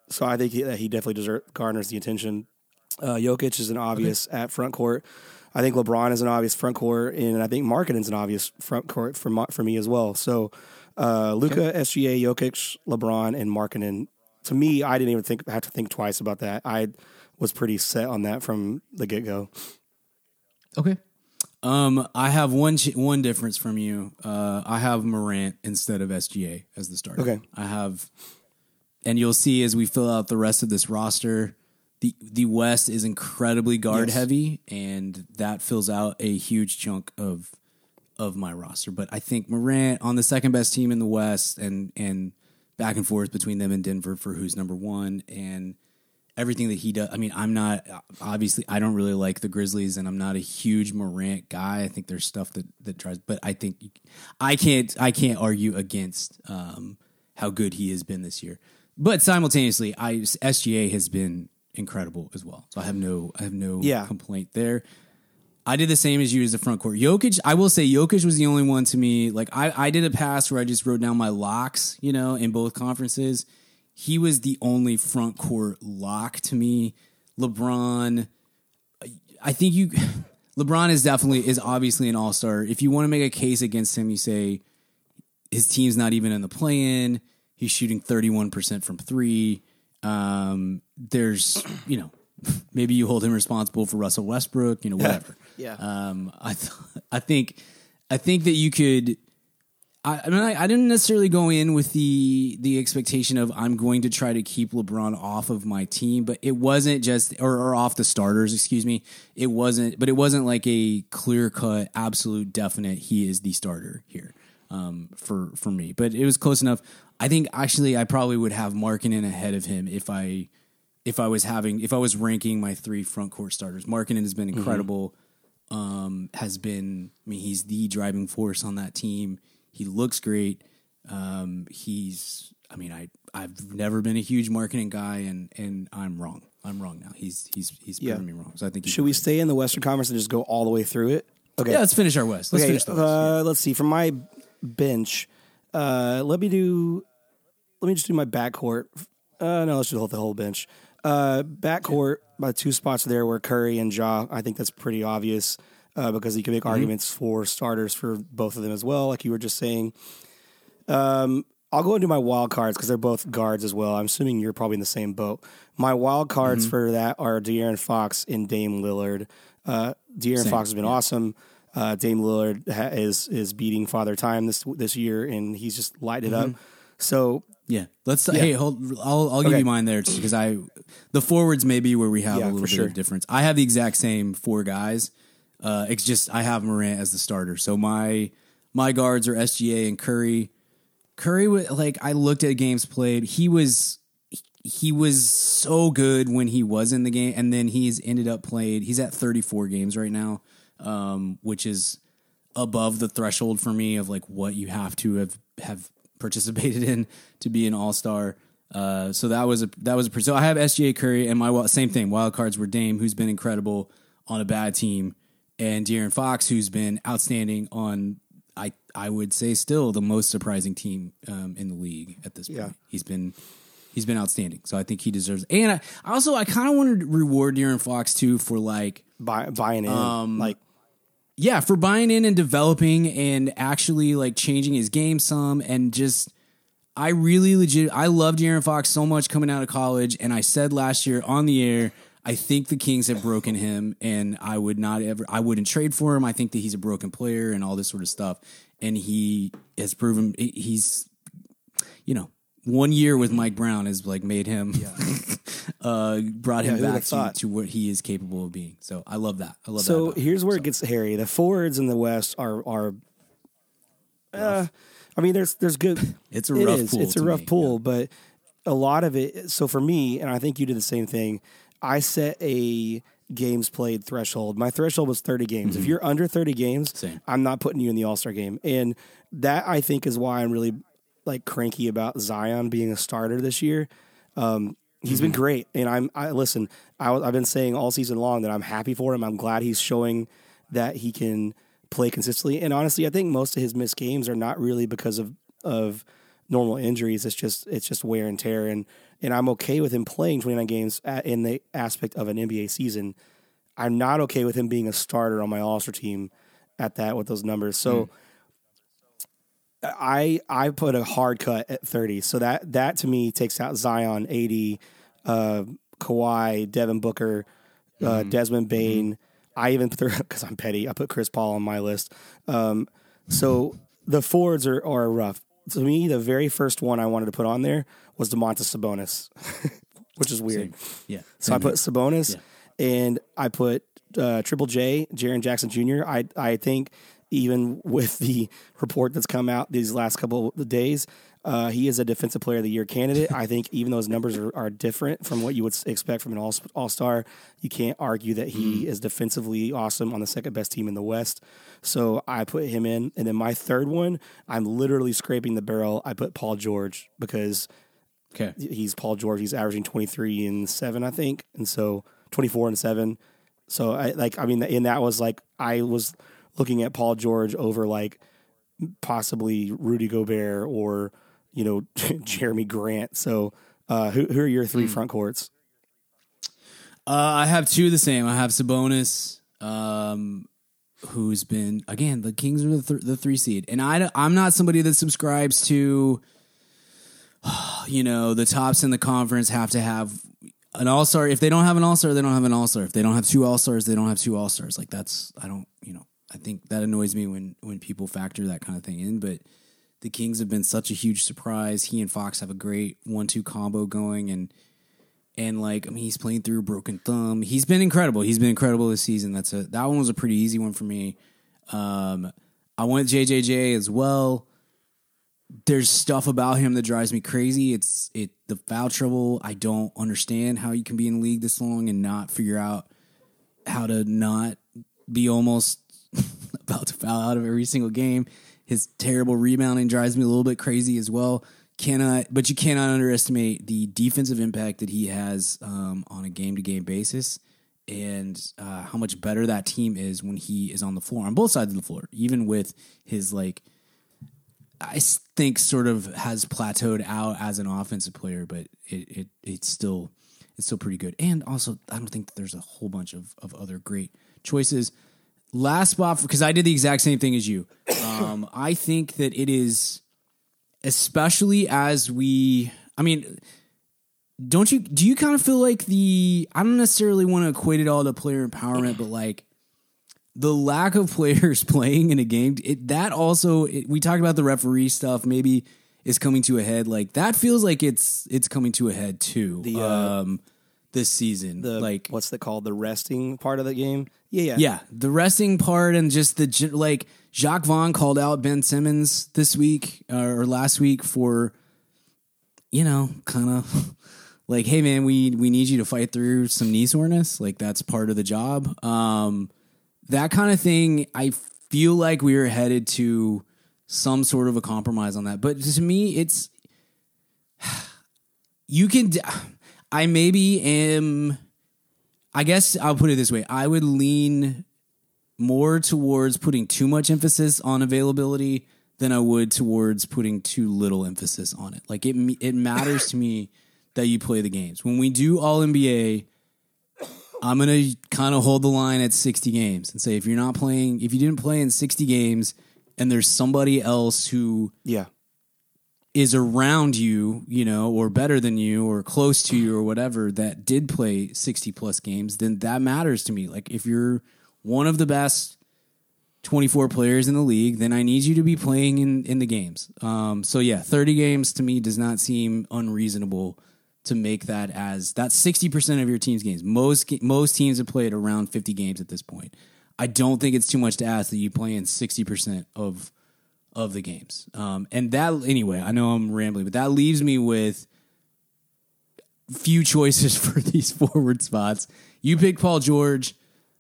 so I think he, that he definitely deserves garners the attention. Uh, Jokic is an obvious okay. at front court. I think LeBron is an obvious front court, and I think Markkanen's an obvious front court for for me as well. So uh, Luka, okay. SGA, Jokic, LeBron, and Markkanen. To me, I didn't even think have to think twice about that. I was pretty set on that from the get go. Okay. Um, I have one one difference from you. Uh, I have Morant instead of SGA as the starter. Okay. I have, and you'll see as we fill out the rest of this roster the the West is incredibly guard yes. heavy, and that fills out a huge chunk of of my roster. But I think Morant on the second best team in the West, and and back and forth between them and Denver for who's number one, and everything that he does. I mean, I'm not obviously I don't really like the Grizzlies, and I'm not a huge Morant guy. I think there's stuff that that drives, but I think I can't I can't argue against um, how good he has been this year. But simultaneously, I SGA has been incredible as well. So I have no I have no Yeah. complaint there. I did the same as you as the front court. Jokic, I will say Jokic was the only one to me. Like I, I did a pass where I just wrote down my locks, you know, in both conferences. He was the only front court lock to me. LeBron, I think you LeBron is definitely is obviously an all star. If you want to make a case against him, you say his team's not even in the play in. He's shooting 31% from three. Um, there's, you know, maybe you hold him responsible for Russell Westbrook, you know, whatever. Yeah. Um, I, th- I think, I think that you could, I, I mean, I, I didn't necessarily go in with the, the expectation of I'm going to try to keep LeBron off of my team, but it wasn't just, or, or off the starters, excuse me. It wasn't, but it wasn't like a clear cut, absolute definite, he is the starter here um, for for me. But it was close enough. I think actually I probably would have Markkanen ahead of him if I if I was having if I was ranking my three front court starters. Markkanen has been incredible. Um, has been I mean he's the driving force on that team. He looks great. Um, he's I mean I I've never been a huge Markkanen guy and and I'm wrong. I'm wrong now. He's he's he's Yeah. proven me wrong. So I think Should we great. stay in the Western Conference and just go all the way through it? Okay. Yeah, let's finish our West. Let's okay. finish the West. Uh, let's see. From my bench, uh, let me do. Let me just do my backcourt. Uh, no, let's do the whole, the whole bench. Uh, backcourt, my two spots there were Curry and Ja. I think that's pretty obvious uh, because you can make arguments for starters for both of them as well, like you were just saying. Um, I'll go into my wild cards because they're both guards as well. I'm assuming you're probably in the same boat. My wild cards for that are De'Aaron Fox and Dame Lillard. Uh, De'Aaron Same, Fox has been awesome. Uh, Dame Lillard ha- is is beating Father Time this this year, and he's just lighted up. So Yeah, let's. Hey, hold. I'll I'll give Okay. you mine there because I, the forwards may be where we have Yeah, a little bit sure. of difference. I have the exact same four guys. Uh, it's just I have Morant as the starter. So my my guards are SGA and Curry. Curry, wa- like I looked at games played. He was he was so good when he was in the game, and then he's ended up played. He's at 34 games right now, um, which is above the threshold for me of like what you have to have have participated in to be an all star. Uh, so that was a that was a so I have SGA Curry and my same thing. Wild cards were Dame, who's been incredible on a bad team, and De'Aaron Fox, who's been outstanding on I I would say still the most surprising team um, in the league at this point. Yeah. He's been he's been outstanding. So I think he deserves. And I also I kind of want to reward De'Aaron Fox too for like buy, buying in, Um, like yeah, for buying in and developing and actually like changing his game some and just I really legit I loved Aaron Fox so much coming out of college and I said last year on the air I think the Kings have broken him and I would not ever I wouldn't trade for him. I think that he's a broken player and all this sort of stuff and he has proven he's you know one year with Mike Brown has like made him uh brought him Yeah, back to, to what he is capable of being. So I love that. I love that. So him. here's where it gets hairy. The forwards in the West are are. Uh, I mean, there's there's good. It's a rough is. pool It's a rough me, pool, but a lot of it. So for me, and I think you did the same thing. I set a games played threshold. My threshold was 30 games. If you're under 30 games, Mm-hmm. Same. I'm not putting you in the All Star game, and that I think is why I'm really like cranky about Zion being a starter this year. Um, he's Mm-hmm. been great, and I'm. I listen. I, I've been saying all season long that I'm happy for him. I'm glad he's showing that he can play consistently. And honestly, I think most of his missed games are not really because of of normal injuries. It's just it's just wear and tear. And and I'm okay with him playing 29 games at, in the aspect of an NBA season. I'm not okay with him being a starter on my All Star team at that with those numbers. So. I I put a hard cut at 30. So that that to me takes out Zion, AD, uh, Kawhi, Devin Booker, uh, Desmond Bane. I even put because I'm petty. I put Chris Paul on my list. Um, so the forwards are are rough. To me, the very first one I wanted to put on there was Domantas Sabonis, which is weird. yeah. So I Same put Sabonis Yeah. and I put uh, Triple J, Jaren Jackson Jr. I I think even with the report that's come out these last couple of days, uh, he is a defensive player of the year candidate. I think even though his numbers are, are different from what you would expect from an all all star, you can't argue that he is defensively awesome on the second best team in the West. So I put him in, and then my third one, I'm literally scraping the barrel. I put Paul George because Okay. he's Paul George. He's averaging 23 and seven, I think, and so 24 and seven. So I like, I mean, and that was like I was looking at Paul George over like possibly Rudy Gobert or you know Jerami Grant. So uh, who who are your three front courts? Uh, I have two of the same. I have Sabonis, um, who's been again the Kings are the, th- the three seed, and I I'm not somebody that subscribes to, you know, the tops in the conference have to have an all star. If they don't have an all star, they don't have an all star. If they don't have two all stars, they don't have two all stars. Like that's I don't I think that annoys me when when people factor that kind of thing in, but. The Kings have been such a huge surprise. He and Fox have a great one-two combo going, and and like I mean he's playing through broken thumb. He's been incredible. He's been incredible this season. That's a that one was a pretty easy one for me. Um, I went JJJ as well. There's stuff about him that drives me crazy. It's it the foul trouble. I don't understand how you can be in the league this long and not figure out how to not be almost about to foul out of every single game. His terrible rebounding drives me a little bit crazy as well. Cannot, but you cannot underestimate the defensive impact that he has um, on a game to game basis, and uh, how much better that team is when he is on the floor on both sides of the floor. Even with his like, I think sort of has plateaued out as an offensive player, but it, it it's still it's still pretty good. And also, I don't think there's a whole bunch of of other great choices. Last spot because I did the exact same thing as you. Um, I think that it is, especially as we. I mean, don't you? Do you kind of feel like the? I don't necessarily want to equate it all to player empowerment, but like the lack of players playing in a game. It, that also it, we talked about the referee stuff. Maybe is coming to a head. Like that feels like it's it's coming to a head too. The, uh, um, this season, The like what's that called? The resting part of the game. Yeah, yeah, yeah, the resting part and just the like Jacque Vaughn called out Ben Simmons this week uh, or last week for you know kind of like hey man we we need you to fight through some knee soreness like that's part of the job um that kind of thing I feel like we are headed to some sort of a compromise on that but to me it's you can d- I maybe am I guess I'll put it this way. I would lean more towards putting too much emphasis on availability than I would towards putting too little emphasis on it. Like it it matters to me that you play the games. When we do all NBA, I'm to kind of hold the line at 60 games and say if you're not playing, if you didn't play in 60 games and there's somebody else who yeah. Is around you, you know, or better than you or close to you or whatever that did play 60 plus games, then that matters to me. Like if you're one of the best 24 players in the league, then I need you to be playing in, in the games. Um, so yeah, 30 games to me does not seem unreasonable to make that as that's 60% of your team's games. Most most teams have played around 50 games at this point. I don't think it's too much to ask that you play in 60% of of the games. Um, and that anyway, I know I'm rambling, but that leaves me with few choices for these forward spots. You pick Paul George.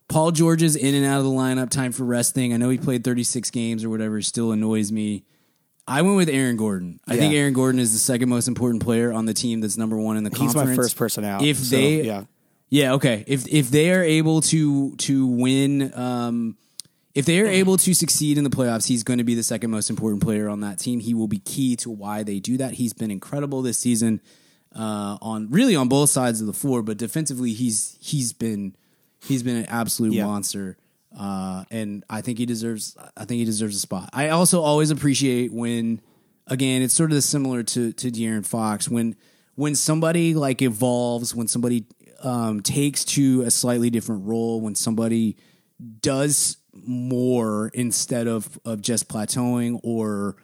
Paul George is in and out of the lineup. Time for resting. I know he played 36 games or whatever. Still annoys me. I went with Aaron Gordon. I think Aaron Gordon is the second most important player on the team that's number one in the He's conference. my first person out. If so, they, yeah, yeah, okay. If if they are able to to win, um, if they are able to succeed in the playoffs, he's going to be the second most important player on that team. He will be key to why they do that. He's been incredible this season uh, on really on both sides of the floor, but defensively, he's he's been he's been an absolute Yeah. monster. Uh, and I think he deserves. I think he deserves a spot. I also always appreciate when, again, it's sort of similar to to De'Aaron Fox when when somebody like evolves, when somebody um, takes to a slightly different role, when somebody does more instead of of just plateauing or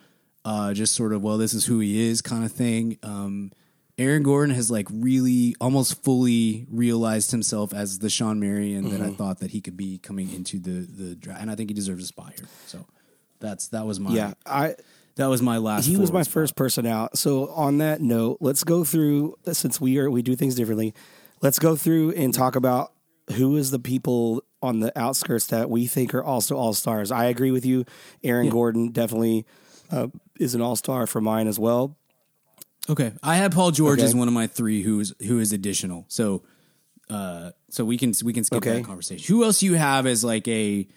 uh, just sort of well, this is who he is kind of thing. Um, Aaron Gordon has like really almost fully realized himself as the Shawn Marion that I thought that he could be coming into the the draft, and I think he deserves a spot here. So That's that was my Yeah, I that was my last. he was my spot. first person out. So on that note, let's go through since we are we do things differently. Let's go through and talk about who is the people on the outskirts that we think are also all stars. I agree with you. Aaron Gordon definitely uh, is an all star for mine as well. Okay, I had Paul George Okay. as one of my three who is who is additional. So, uh, so we can we can skip Okay. that conversation. Who else you have as like a?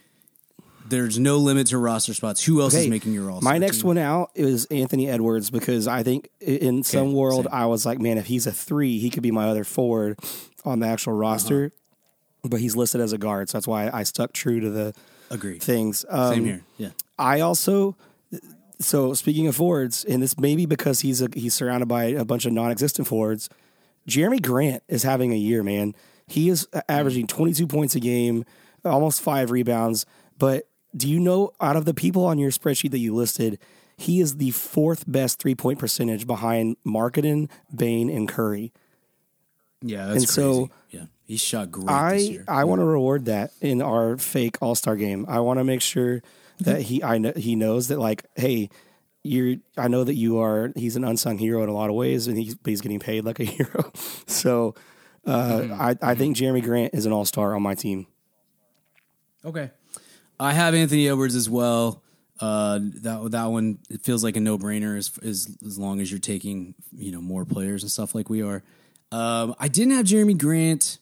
There's no limit to roster spots. Who else is making your all? My next one out is Anthony Edwards because I think in some world same. I was like, man, if he's a three, he could be my other forward on the actual roster. Uh-huh. But he's listed as a guard, so that's why I stuck true to the Agree. things. Um, Same here. Yeah. I also so speaking of forwards, and this may be because he's a, he's surrounded by a bunch of non-existent forwards. Jerami Grant is having a year, man. He is averaging 22 points a game, almost five rebounds. But do you know out of the people on your spreadsheet that you listed, he is the fourth best three-point percentage behind Markkanen, Bane, and Curry. Yeah, that's And so- yeah, he shot great this I year. I want to reward that in our fake All Star game. I want to make sure that he I know, he knows that like, hey, you're. I know that you are. He's an unsung hero in a lot of ways, and he's but he's getting paid like a hero. So, uh, I I think Jerami Grant is an All Star on my team. Okay. I have Anthony Edwards as well. Uh, that that one it feels like a no brainer as, as as long as you're taking you know more players and stuff like we are. Um, I didn't have Jerami Grant.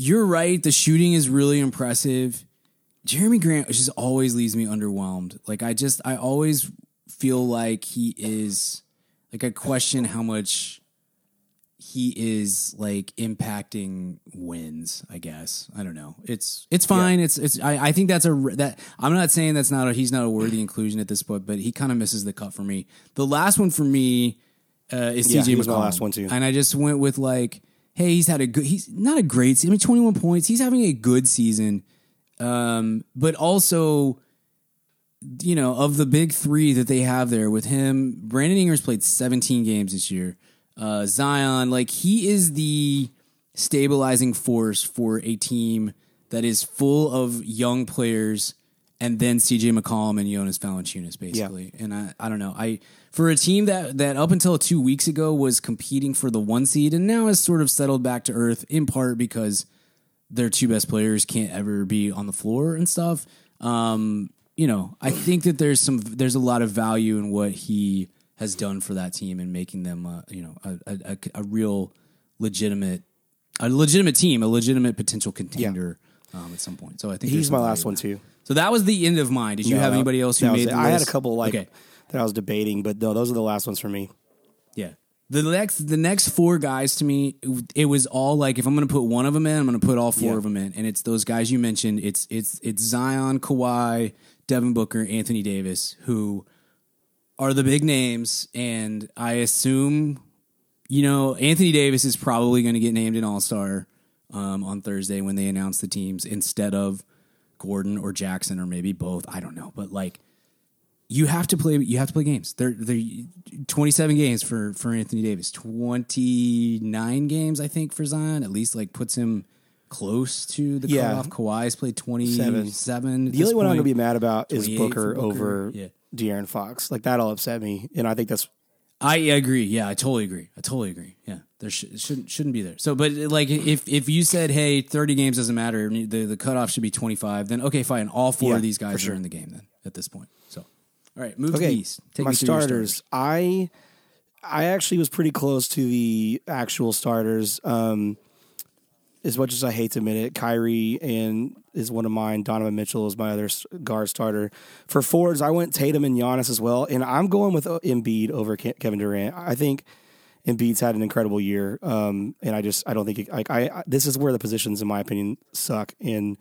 You're right. The shooting is really impressive. Jerami Grant just always leaves me underwhelmed. Like I just I always feel like he is like I question how much he is like impacting wins. I guess I don't know. It's it's fine. It's it's. I, I think that's a that. I'm not saying that's not a, he's not a worthy inclusion at this point, but he kind of misses the cut for me. The last one for me uh, is Yeah, TJ he was my last one, too. and I just went with like, hey, he's had a good. He's not a great. season, I mean, 21 points. He's having a good season, um, but also you know, of the big three that they have there with him, Brandon Ingram's played 17 games this year. Uh, Zion, like he is the stabilizing force for a team that is full of young players, and then CJ McCollum and Jonas Valanciunas, basically. And I, I don't know, I for a team that that up until two weeks ago was competing for the one seed, and now has sort of settled back to earth, in part because their two best players can't ever be on the floor and stuff. Um, you know, I think that there's some there's a lot of value in what he has done for that team and making them, uh, you know, a, a, a, real legitimate a legitimate team, a legitimate potential contender um, at some point. So I think He's my last one too. So that was the end of mine. Did you No, have anybody else who made I had a couple like okay. That I was debating, but no, those are the last ones for me. Yeah. The next the next four guys to me, it was all like if I'm going to put one of them in, I'm going to put all four Yeah. of them in, and it's those guys you mentioned. It's it's it's Zion, Kawhi, Devin Booker, Anthony Davis, who are the big names, and I assume you know Anthony Davis is probably going to get named an All Star um, on Thursday when they announce the teams instead of Gordon or Jackson or maybe both. I don't know, but like you have to play you have to play games. They're they're 27 games for for Anthony Davis. 29 games I think for Zion at least like puts him close to the Yeah. cutoff. Kawhi's played 27. The only one I'm gonna be mad about is Booker, Booker. over Yeah. De'Aaron Fox. Like that'll upset me, and I think that's I agree. Yeah, I totally agree. I totally agree. Yeah, there sh- shouldn't shouldn't be there. So, but like, if if you said, "Hey, thirty games doesn't matter," the the cutoff should be twenty five, then okay, fine. All four Yeah, of these guys sure. are in the game then at this point. All right, move okay. East. Take my through starters. I I actually was pretty close to the actual starters. Um, as much as I hate to admit it, Kyrie and is one of mine. Donovan Mitchell is my other guard starter. For forwards, I went Tatum and Giannis as well, and I'm going with uh, Embiid over Kevin Durant. I think Embiid's had an incredible year, um, and I just I don't think it, like I, I this is where the positions, in my opinion, suck in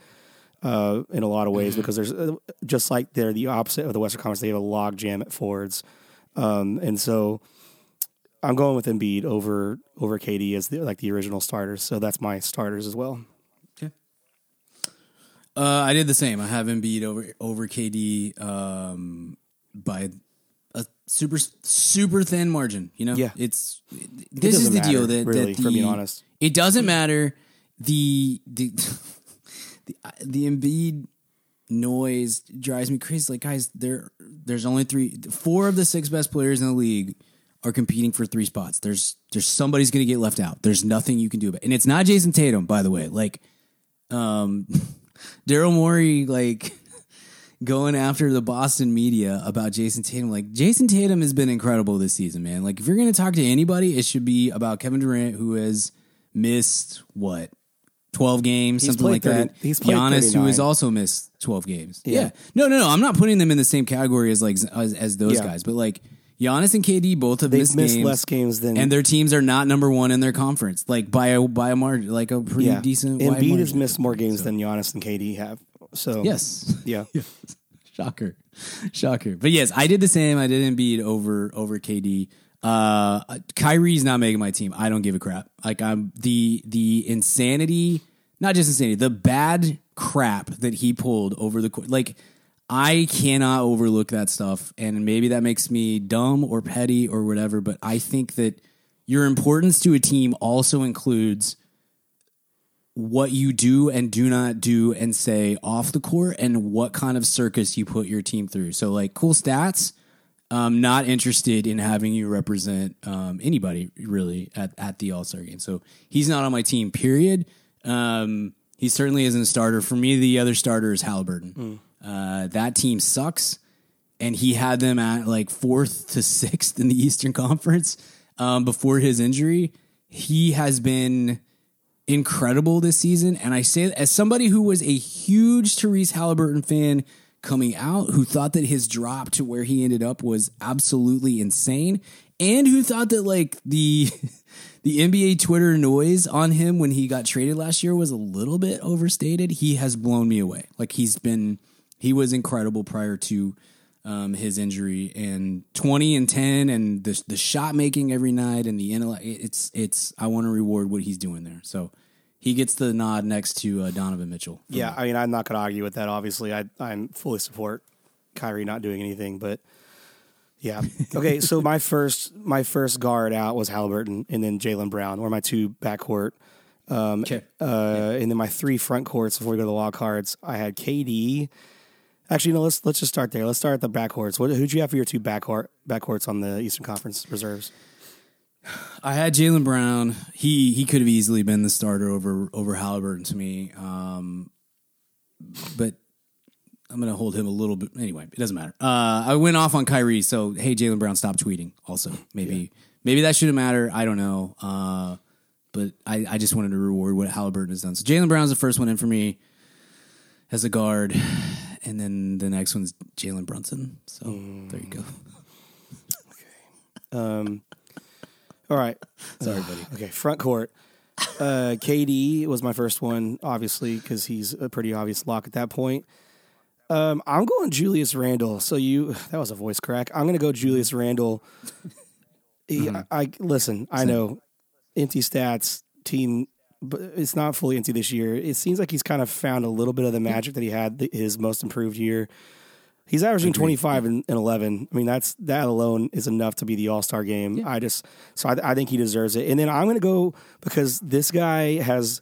uh, in a lot of ways because there's uh, just like they're the opposite of the Western Conference. They have a log jam at Fords, um, and so I'm going with Embiid over over KD as the, like the original starters. So that's my starters as well. Okay. Uh, I did the same. I have Embiid over over KD um, by a super super thin margin. You know, Yeah. It's this is doesn't the deal that really, that the, for being honest. it doesn't matter. The the the the Embiid noise drives me crazy. Like guys, there there's only three, four of the six best players in the league are competing for three spots. There's there's somebody's going to get left out. There's nothing you can do about it. And it's not Jayson Tatum, by the way. Like, um, Daryl Morey, like going after the Boston media about Jayson Tatum. Like Jayson Tatum has been incredible this season, man. Like if you're going to talk to anybody, it should be about Kevin Durant, who has missed what. 12 games, He's something like 30 that. he's played Giannis, who has also missed 12 games. Yeah. Yeah. No, no, no. I'm not putting them in the same category as like as, as those Yeah. guys, but like Giannis and KD both have They've missed, missed games, less games than and their teams are not number one in their conference, like by a by a margin, like a pretty yeah. decent. Embiid has missed more games than Giannis and KD have. So Yes. yeah. Shocker. Shocker. But yes, I did the same. I did Embiid over over KD. Uh Kyrie's not making my team. I don't give a crap. Like I'm the the insanity, not just insanity, the bad crap that he pulled over the court. Like I cannot overlook that stuff and maybe that makes me dumb or petty or whatever, but I think that your importance to a team also includes what you do and do not do and say off the court and what kind of circus you put your team through. So like cool stats, um, not interested in having you represent um, anybody really at, at the All Star game. So he's not on my team. Period. Um, he certainly isn't a starter for me. The other starter is Halliburton. Uh, that team sucks, and he had them at like fourth to sixth in the Eastern Conference um, before his injury. He has been incredible this season. And I say as somebody who was a huge Tyrese Halliburton fan coming out, who thought that his drop to where he ended up was absolutely insane, and who thought that like the the NBA Twitter noise on him when he got traded last year was a little bit overstated. He has blown me away. Like he's been he was incredible prior to um, his injury and 20 and 10 and the the shot making every night and the intellect it's it's I want to reward what he's doing there. So he gets the nod next to uh, Donovan Mitchell. Yeah, I mean, I'm not going to argue with that. Obviously, I I'm fully support Kyrie not doing anything, but yeah. Okay, so my first my first guard out was Halliburton, and then Jaylen Brown, or my two backcourt. Okay. Uh, and then my three front courts before we go to the wild cards, I had KD. Actually, no. Let's let's just start there. Let's start at the backcourts. What who'd you have for your two backcourt backcourts on the Eastern Conference reserves? I had Jaylen Brown. He he could have easily been the starter over over Halliburton to me. Um, but I'm gonna hold him a little bit anyway. It doesn't matter. Uh, I went off on Kyrie, so hey, Jaylen Brown, stop tweeting. Also, maybe maybe that shouldn't matter. I don't know. Uh, but I, I just wanted to reward what Halliburton has done. So Jaylen Brown's the first one in for me as a guard, and then the next one's Jalen Brunson. So there you go. Um, all right. Sorry, buddy. Okay, front court. Uh, KD was my first one, obviously, because he's a pretty obvious lock at that point. Um, I'm going Julius Randle. So you that was a voice crack. I'm going to go Julius Randle. He- I, I listen. I know empty stats team, but it's not fully empty this year. It seems like he's kind of found a little bit of the magic that he had his most improved year. He's averaging 25 and, and 11. I mean, that's that alone is enough to be the All Star game. I just so I, I think he deserves it. And then I'm going to go because this guy has,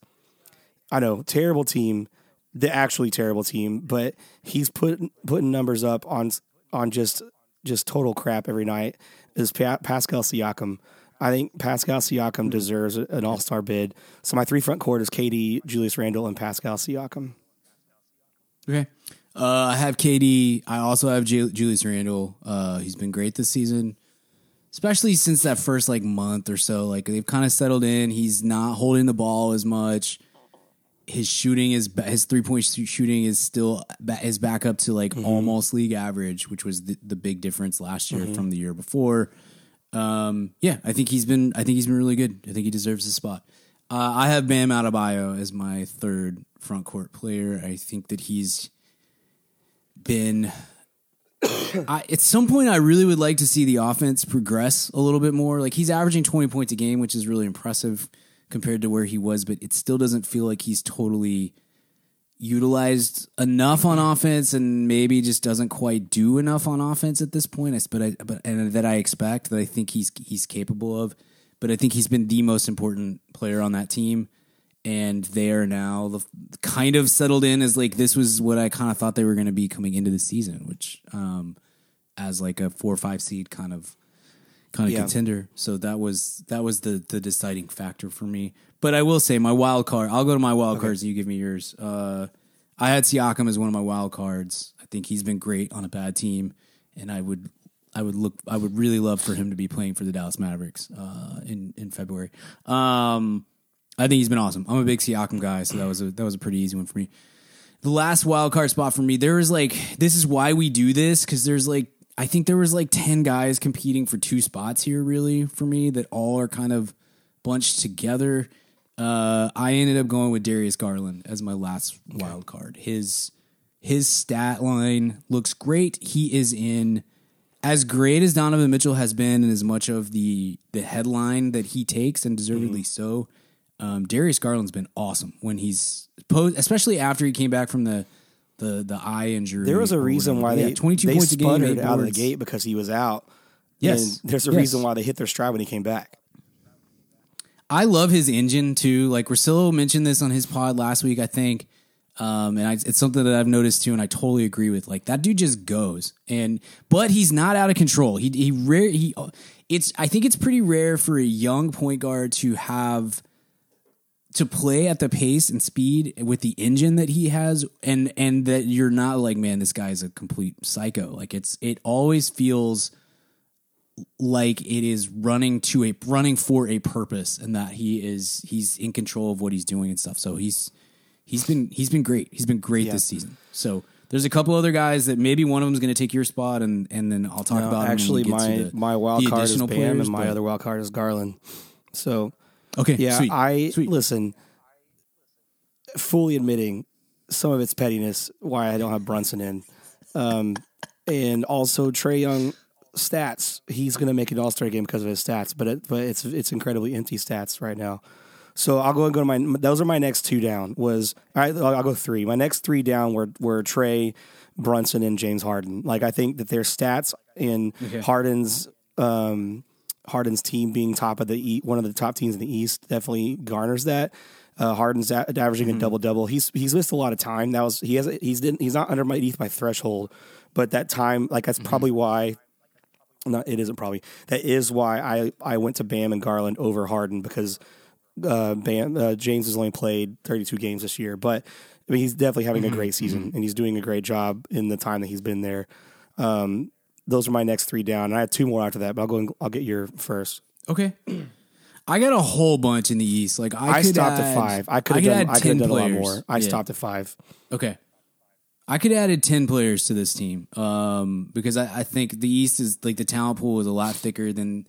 I know, terrible team, the actually terrible team, but he's put putting numbers up on on just just total crap every night. Is pa- Pascal Siakam? I think Pascal Siakam hmm. deserves an All Star bid. So my three front court is KD, Julius Randle, and Pascal Siakam. Okay. Uh, I have KD. I also have Ju- Julius Randle. Uh, he's been great this season, especially since that first like month or so. Like they've kind of settled in. He's not holding the ball as much. His shooting is his three point shooting is still is back up to like almost league average, which was the, the big difference last year from the year before. Um, yeah, I think he's been. I think he's been really good. I think he deserves his spot. Uh, I have Bam Adebayo as my third front court player. I think that he's been. I, at some point, I really would like to see the offense progress a little bit more. Like he's averaging twenty points a game, which is really impressive compared to where he was, but it still doesn't feel like he's totally utilized enough on offense, and maybe just doesn't quite do enough on offense at this point. But I, but and that I expect that I think he's he's capable of. But I think he's been the most important player on that team, and they are now the, kind of settled in as like this was what I kind of thought they were going to be coming into the season, which um, as like a four or five seed kind of kind of Yeah. contender. So that was that was the the deciding factor for me. But I will say my wild card. I'll go to my wild cards. and You give me yours. Uh, I had Siakam as one of my wild cards. I think he's been great on a bad team, and I would I would look I would really love for him to be playing for the Dallas Mavericks uh, in in February. Um, I think he's been awesome. I'm a big Siakam guy, so that was a that was a pretty easy one for me. The last wild card spot for me, there was like this is why we do this because there's like I think there was like ten guys competing for two spots here, really for me that all are kind of bunched together. Uh, I ended up going with Darius Garland as my last wild card. His his stat line looks great. He is in as great as Donovan Mitchell has been, and as much of the the headline that he takes, and deservedly so. Um, Darius Garland's been awesome when he's posed, especially after he came back from the the the eye injury. There was a reason why Yeah, they twenty two points a game, sputtered out of the gate because he was out. Yes. and there's a Yes. reason why they hit their stride when he came back. I love his engine too. Like Rosillo mentioned this on his pod last week, I think, um, and I, it's something that I've noticed too, and I totally agree with. Like that dude just goes, and but he's not out of control. He he rare he. It's I think it's pretty rare for a young point guard to have to play at the pace and speed with the engine that he has, and and that you're not like, man, this guy's a complete psycho. Like it's it always feels like it is running to a running for a purpose and that he is he's in control of what he's doing and stuff. So he's he's been he's been great. He's been great Yeah. this season. So there's a couple other guys that maybe one of them's going to take your spot and and then I'll talk No, about actually, my the, my wild card is Bam, players, and my other wild card is Garland. So okay yeah, sweet I sweet listen. Fully admitting some of its pettiness, why I don't have Brunson in, um, and also Trae Young stats. He's going to make an All Star game because of his stats, but it, but it's it's incredibly empty stats right now. So I'll go and go to my. Those are my next two down. Was all right, I'll, I'll go three. My next three down were were Trae, Brunson, and James Harden. Like I think that their stats in Harden's um, Harden's team being top of the e- one of the top teams in the East definitely garners that. Uh, Harden's a- averaging a double double. He's he's missed a lot of time. That was he has he's didn't he's not underneath my threshold, but that time like that's probably why. Not it isn't probably that is why I I went to Bam and Garland over Harden because uh, Bam uh, James has only played 32 games this year, but I mean he's definitely having a great season and he's doing a great job in the time that he's been there. Um, those are my next three down, and I had two more after that. But I'll go. And, I'll get your first. okay. I got a whole bunch in the East. Like I, I, could stopped add- at five. I could have done. I could 10 have done a lot more. I Yeah. stopped at five. Okay. I could have added 10 players to this team um, because I, I think the East is like the talent pool is a lot thicker than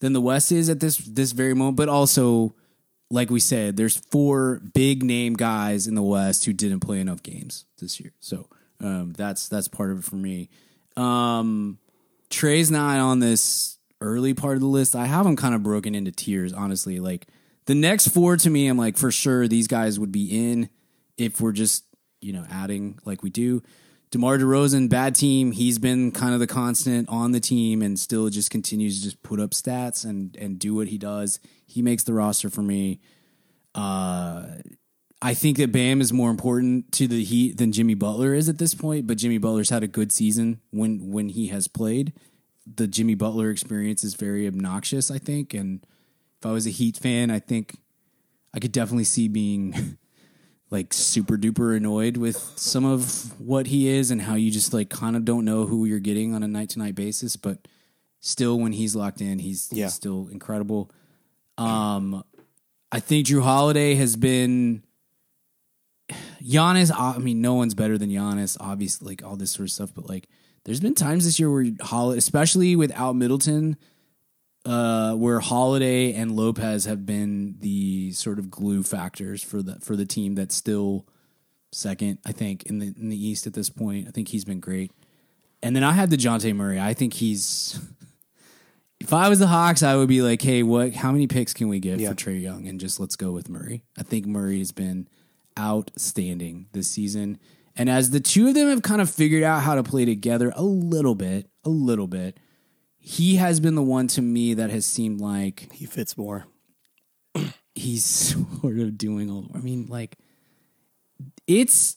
than the West is at this this very moment. But also, like we said, there's four big name guys in the West who didn't play enough games this year. So um, that's that's part of it for me. Um, Trae's not on this early part of the list. I have him kind of broken into tiers, honestly. Like the next four to me, I'm like for sure these guys would be in if we're just you know adding like we do. DeMar DeRozan, bad team. He's been kind of the constant on the team and still just continues to just put up stats and and do what he does. He makes the roster for me. Uh, I think that Bam is more important to the Heat than Jimmy Butler is at this point. But Jimmy Butler's had a good season when when he has played. The Jimmy Butler experience is very obnoxious, I think. And if I was a Heat fan, I think I could definitely see being like super duper annoyed with some of what he is and how you just like kind of don't know who you're getting on a night to night basis. But still, when he's locked in, he's, Yeah. he's still incredible. Um, I think Jrue Holiday has been Giannis. I mean, no one's better than Giannis, obviously, like all this sort of stuff. But like, there's been times this year where Holiday, especially without Middleton, uh, where Holiday and Lopez have been the sort of glue factors for the for the team that's still second, I think, in the in the East at this point. I think he's been great. And then I had Dejounte Murray. I think he's. If I was the Hawks, I would be like, "Hey, what? How many picks can we get Yeah. for Trae Young?" And just let's go with Murray. I think Murray has been outstanding this season. And as the two of them have kind of figured out how to play together a little bit, a little bit, he has been the one to me that has seemed like He fits more. he's sort of doing all. I mean, like it's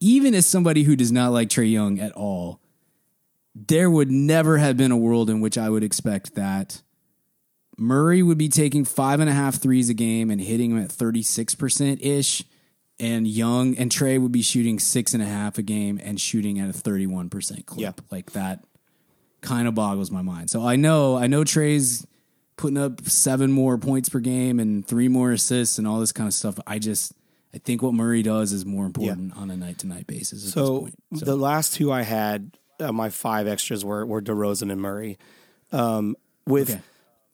even as somebody who does not like Trae Young at all, there would never have been a world in which I would expect that Murray would be taking five and a half threes a game and hitting them at 36% ish. And Young and Trae would be shooting six and a half a game and shooting at a 31% clip. Yeah. Like that kind of boggles my mind. So I know, I know Trae's putting up seven more points per game and three more assists and all this kind of stuff. I just, I think what Murray does is more important on a night to night basis. At So, this point. the last two I had, uh, my five extras were were DeRozan and Murray, um, with Okay.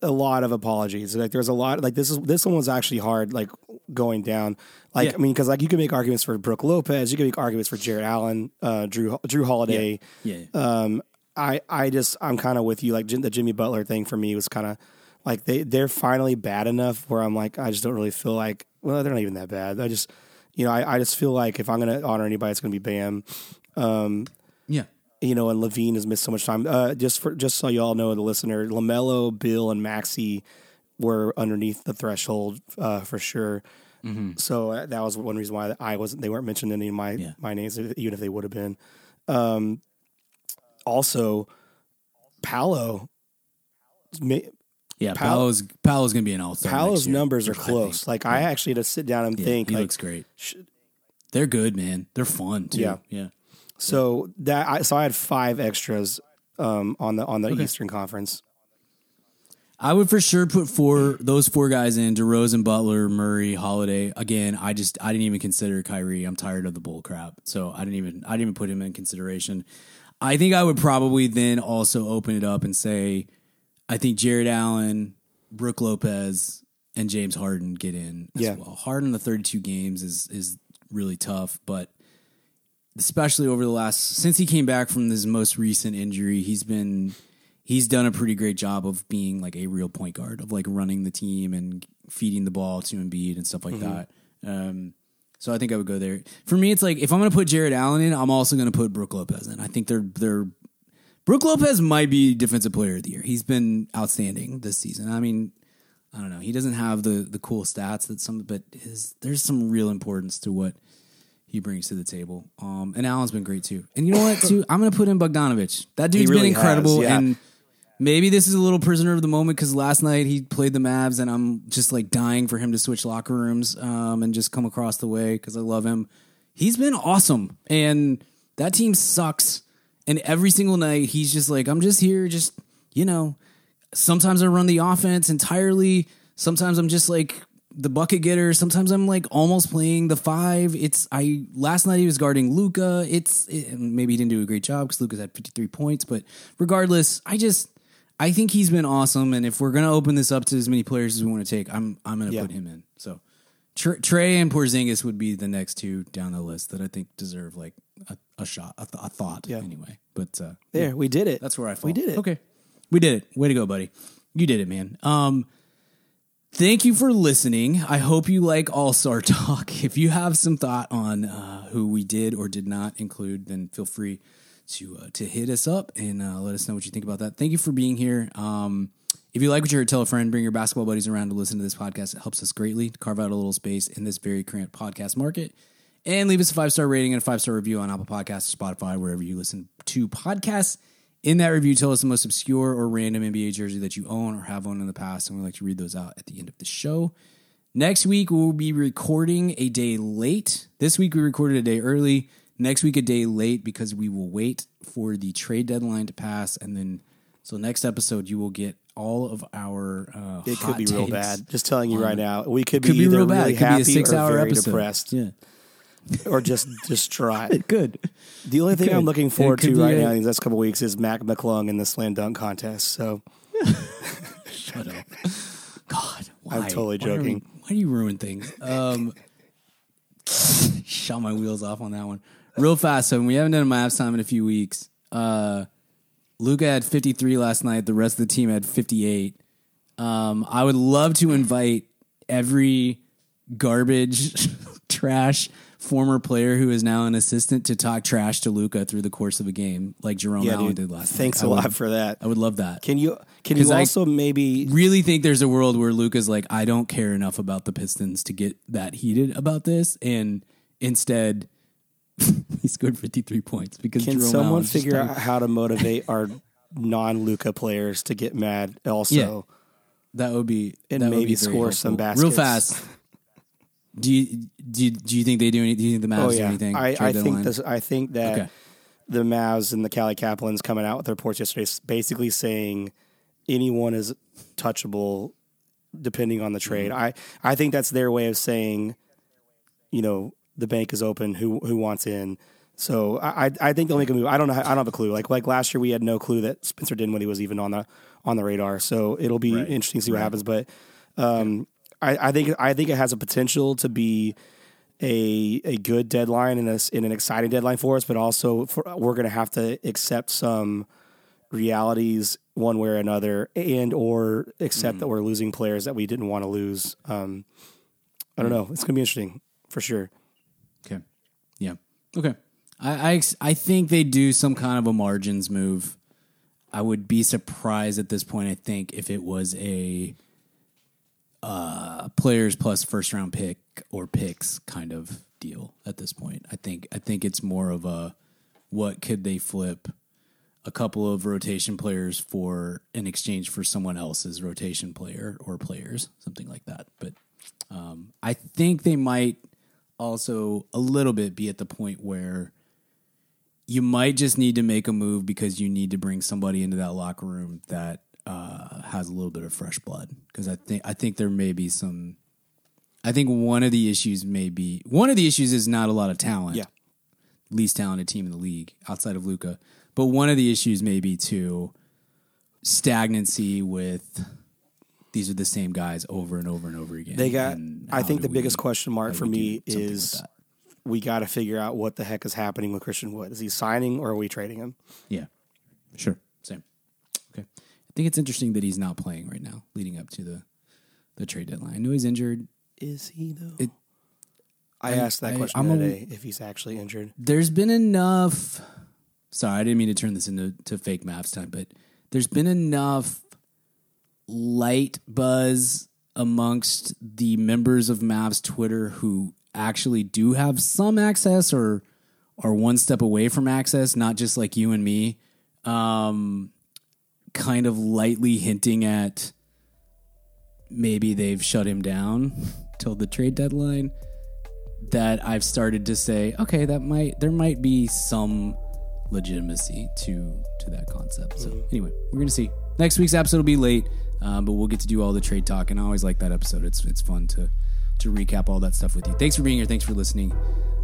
A lot of apologies. Like there's a lot. Like this is this one was actually hard. Like going down. Like Yeah. I mean, because like you can make arguments for Brook Lopez, you can make arguments for Jarrett Allen, uh, Jrue Jrue Holiday. yeah. Um, I I just I'm kind of with you. Like the Jimmy Butler thing for me was kind of like they they're finally bad enough where I'm like I just don't really feel like well they're not even that bad. I just you know I, I just feel like if I'm gonna honor anybody, it's gonna be Bam. Um, yeah. You know, and LaVine has missed so much time. Uh, just for just so y'all know, the listener, LaMelo, Bill, and Maxey were underneath the threshold uh, for sure. So uh, that was one reason why I wasn't. They weren't mentioned in any of my Yeah. my names, even if they would have been. Um, also, Paolo. Yeah, Pal- Paolo's Paolo's gonna be an all star. Paolo's numbers are close. Like I actually had to sit down and Yeah, think. he like, looks great. They're good, man. They're fun too. Yeah. yeah. So that I, so I had five extras um, on the on the Eastern Conference. I would for sure put four those four guys in: DeRozan, Butler, Murray, Holiday. Again, I just I didn't even consider Kyrie. I'm tired of the bull crap, so I didn't even I didn't even put him in consideration. I think I would probably then also open it up and say, I think Jarrett Allen, Brook Lopez, and James Harden get in as Yeah. well. Harden the 32 games is is really tough, but especially over the last since he came back from his most recent injury, he's been he's done a pretty great job of being like a real point guard of like running the team and feeding the ball to Embiid and stuff like that. Um, so I think I would go there. For me, it's like if I'm going to put Jarrett Allen in, I'm also going to put Brook Lopez in. I think they're they're Brook Lopez might be defensive player of the year. He's been outstanding this season. I mean, I don't know. He doesn't have the the cool stats that some, but his there's some real importance to what he brings to the table. Um, and Allen's been great too. And you know what? Too, I'm gonna put in Bogdanovic. That dude's really been incredible. has, yeah. And maybe this is a little prisoner of the moment because last night he played the Mavs, and I'm just like dying for him to switch locker rooms um, and just come across the way because I love him. He's been awesome, and that team sucks. And every single night, he's just like, I'm just here, just you know. Sometimes I run the offense entirely. Sometimes I'm just like the bucket getter. Sometimes I'm like almost playing the five. It's I last night he was guarding Luka. It's it, maybe he didn't do a great job because Luka's had 53 points, but regardless, I just I think he's been awesome. And if we're gonna open this up to as many players as we want to take, I'm I'm gonna Yeah. put him in. So Tr- Trae and Porzingis would be the next two down the list that I think deserve like a, a shot, a, th- a thought Yeah. anyway. But uh, There, we did it. that's where I fall. We did it. Okay. We did it. Way to go, buddy. You did it, man. Um thank you for listening. I hope you like All Star Talk. If you have some thought on uh, who we did or did not include, then feel free to uh, to hit us up and uh, let us know what you think about that. Thank you for being here. Um if you like what you heard, tell a friend, bring your basketball buddies around to listen to this podcast. It helps us greatly to carve out a little space in this very current podcast market. And leave us a five star rating and a five star review on Apple Podcasts, Spotify, wherever you listen to podcasts. In that review, tell us the most obscure or random NBA jersey that you own or have owned in the past, and we'd like to read those out at the end of the show. Next week, we'll be recording a day late. This week, we recorded a day early. Next week, a day late because we will wait for the trade deadline to pass. And then, so next episode, you will get all of our. Uh, It could be real bad. Just telling you right now, we could be, be either real bad. really it could happy be a six or hour very episode. depressed, Yeah. or just distraught. Good. The only thing. I'm looking forward to right now in these next couple weeks is Mac McClung in the slam dunk contest. So Shut up. God, why? I'm totally Why are we- joking. why do you ruin things? Um, shot my wheels off on that one. Real fast. So we haven't done a Mavs time in a few weeks. Uh, Luka had 53 last night. The rest of the team had 58. Um, I would love to invite every garbage, trash, former player who is now an assistant to talk trash to Luka through the course of a game, like Jerome Yeah, Allen dude. did last Thanks night. a I lot would- for that. I would love that. Can you can you 'Cause I- also maybe really think there's a world where Luka's like, I don't care enough about the Pistons to get that heated about this, and instead he scored 53 points because can Jerome someone Allen's figure out how to motivate our non Luca players to get mad also? that would be And would maybe be score some helpful. real fast. Do you do you, do you think they do any? Do you think the Mavs Oh do anything? I, I think this. I think that Okay. the Mavs and the Callie Caplans coming out with their reports yesterday, basically saying anyone is touchable depending on the trade. Mm-hmm. I I think that's their way of saying, you know, the bank is open. Who who wants in? So I I think they'll make a move. I don't know. I don't have a clue. Like like last year, we had no clue that Spencer Dinwiddie was even on the on the radar. So it'll be Right. interesting to see what happens. But um, I, I think I think it has a potential to be a a good deadline and, a, and an exciting deadline for us, but also for, we're going to have to accept some realities one way or another, and or accept that we're losing players that we didn't want to lose. Um, I don't know. It's going to be interesting for sure. Okay. Yeah. Okay. I, I ex- I think they do some kind of a margins move. I would be surprised at this point. I think if it was a uh, players plus first round pick or picks kind of deal at this point. I think I think it's more of a what could they flip a couple of rotation players for in exchange for someone else's rotation player or players, something like that. But um, I think they might also a little bit be at the point where you might just need to make a move because you need to bring somebody into that locker room that uh, has a little bit of fresh blood. Because I think I think there may be some. I think one of the issues may be one of the issues is not a lot of talent. Yeah. least talented team in the league outside of Luka. But one of the issues may be too stagnancy with these are the same guys over and over and over again. They got. I think the biggest we- question mark for me do something with is that? we got to figure out what the heck is happening with Christian Wood. Is he signing or are we trading him? Yeah, sure, same. Okay, I think it's interesting that he's not playing right now, leading up to the the trade deadline. I know he's injured. Is he though? It- I, I- asked that I- question I'm the a- if he's actually injured. There's been enough. Sorry, I didn't mean to turn this into to fake Mavs time, but there's been enough light buzz amongst the members of Mavs Twitter who actually do have some access or are one step away from access, not just like you and me. Um, kind of lightly hinting at maybe they've shut him down till the trade deadline that I've started to say, okay, that might there might be some legitimacy to to that concept. So anyway, we're gonna see. Next week's episode will be late, um, but we'll get to do all the trade talk, and I always like that episode. It's it's fun to to recap all that stuff with you. Thanks for being here. Thanks for listening.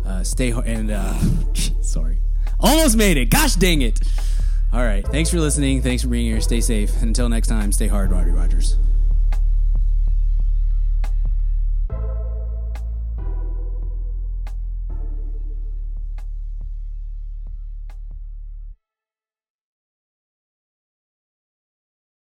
Uh, stay ho- and uh, sorry, almost made it. Gosh dang it! All right, thanks for listening. Thanks for being here. Stay safe. And until next time, stay hard, Roddy Rogers.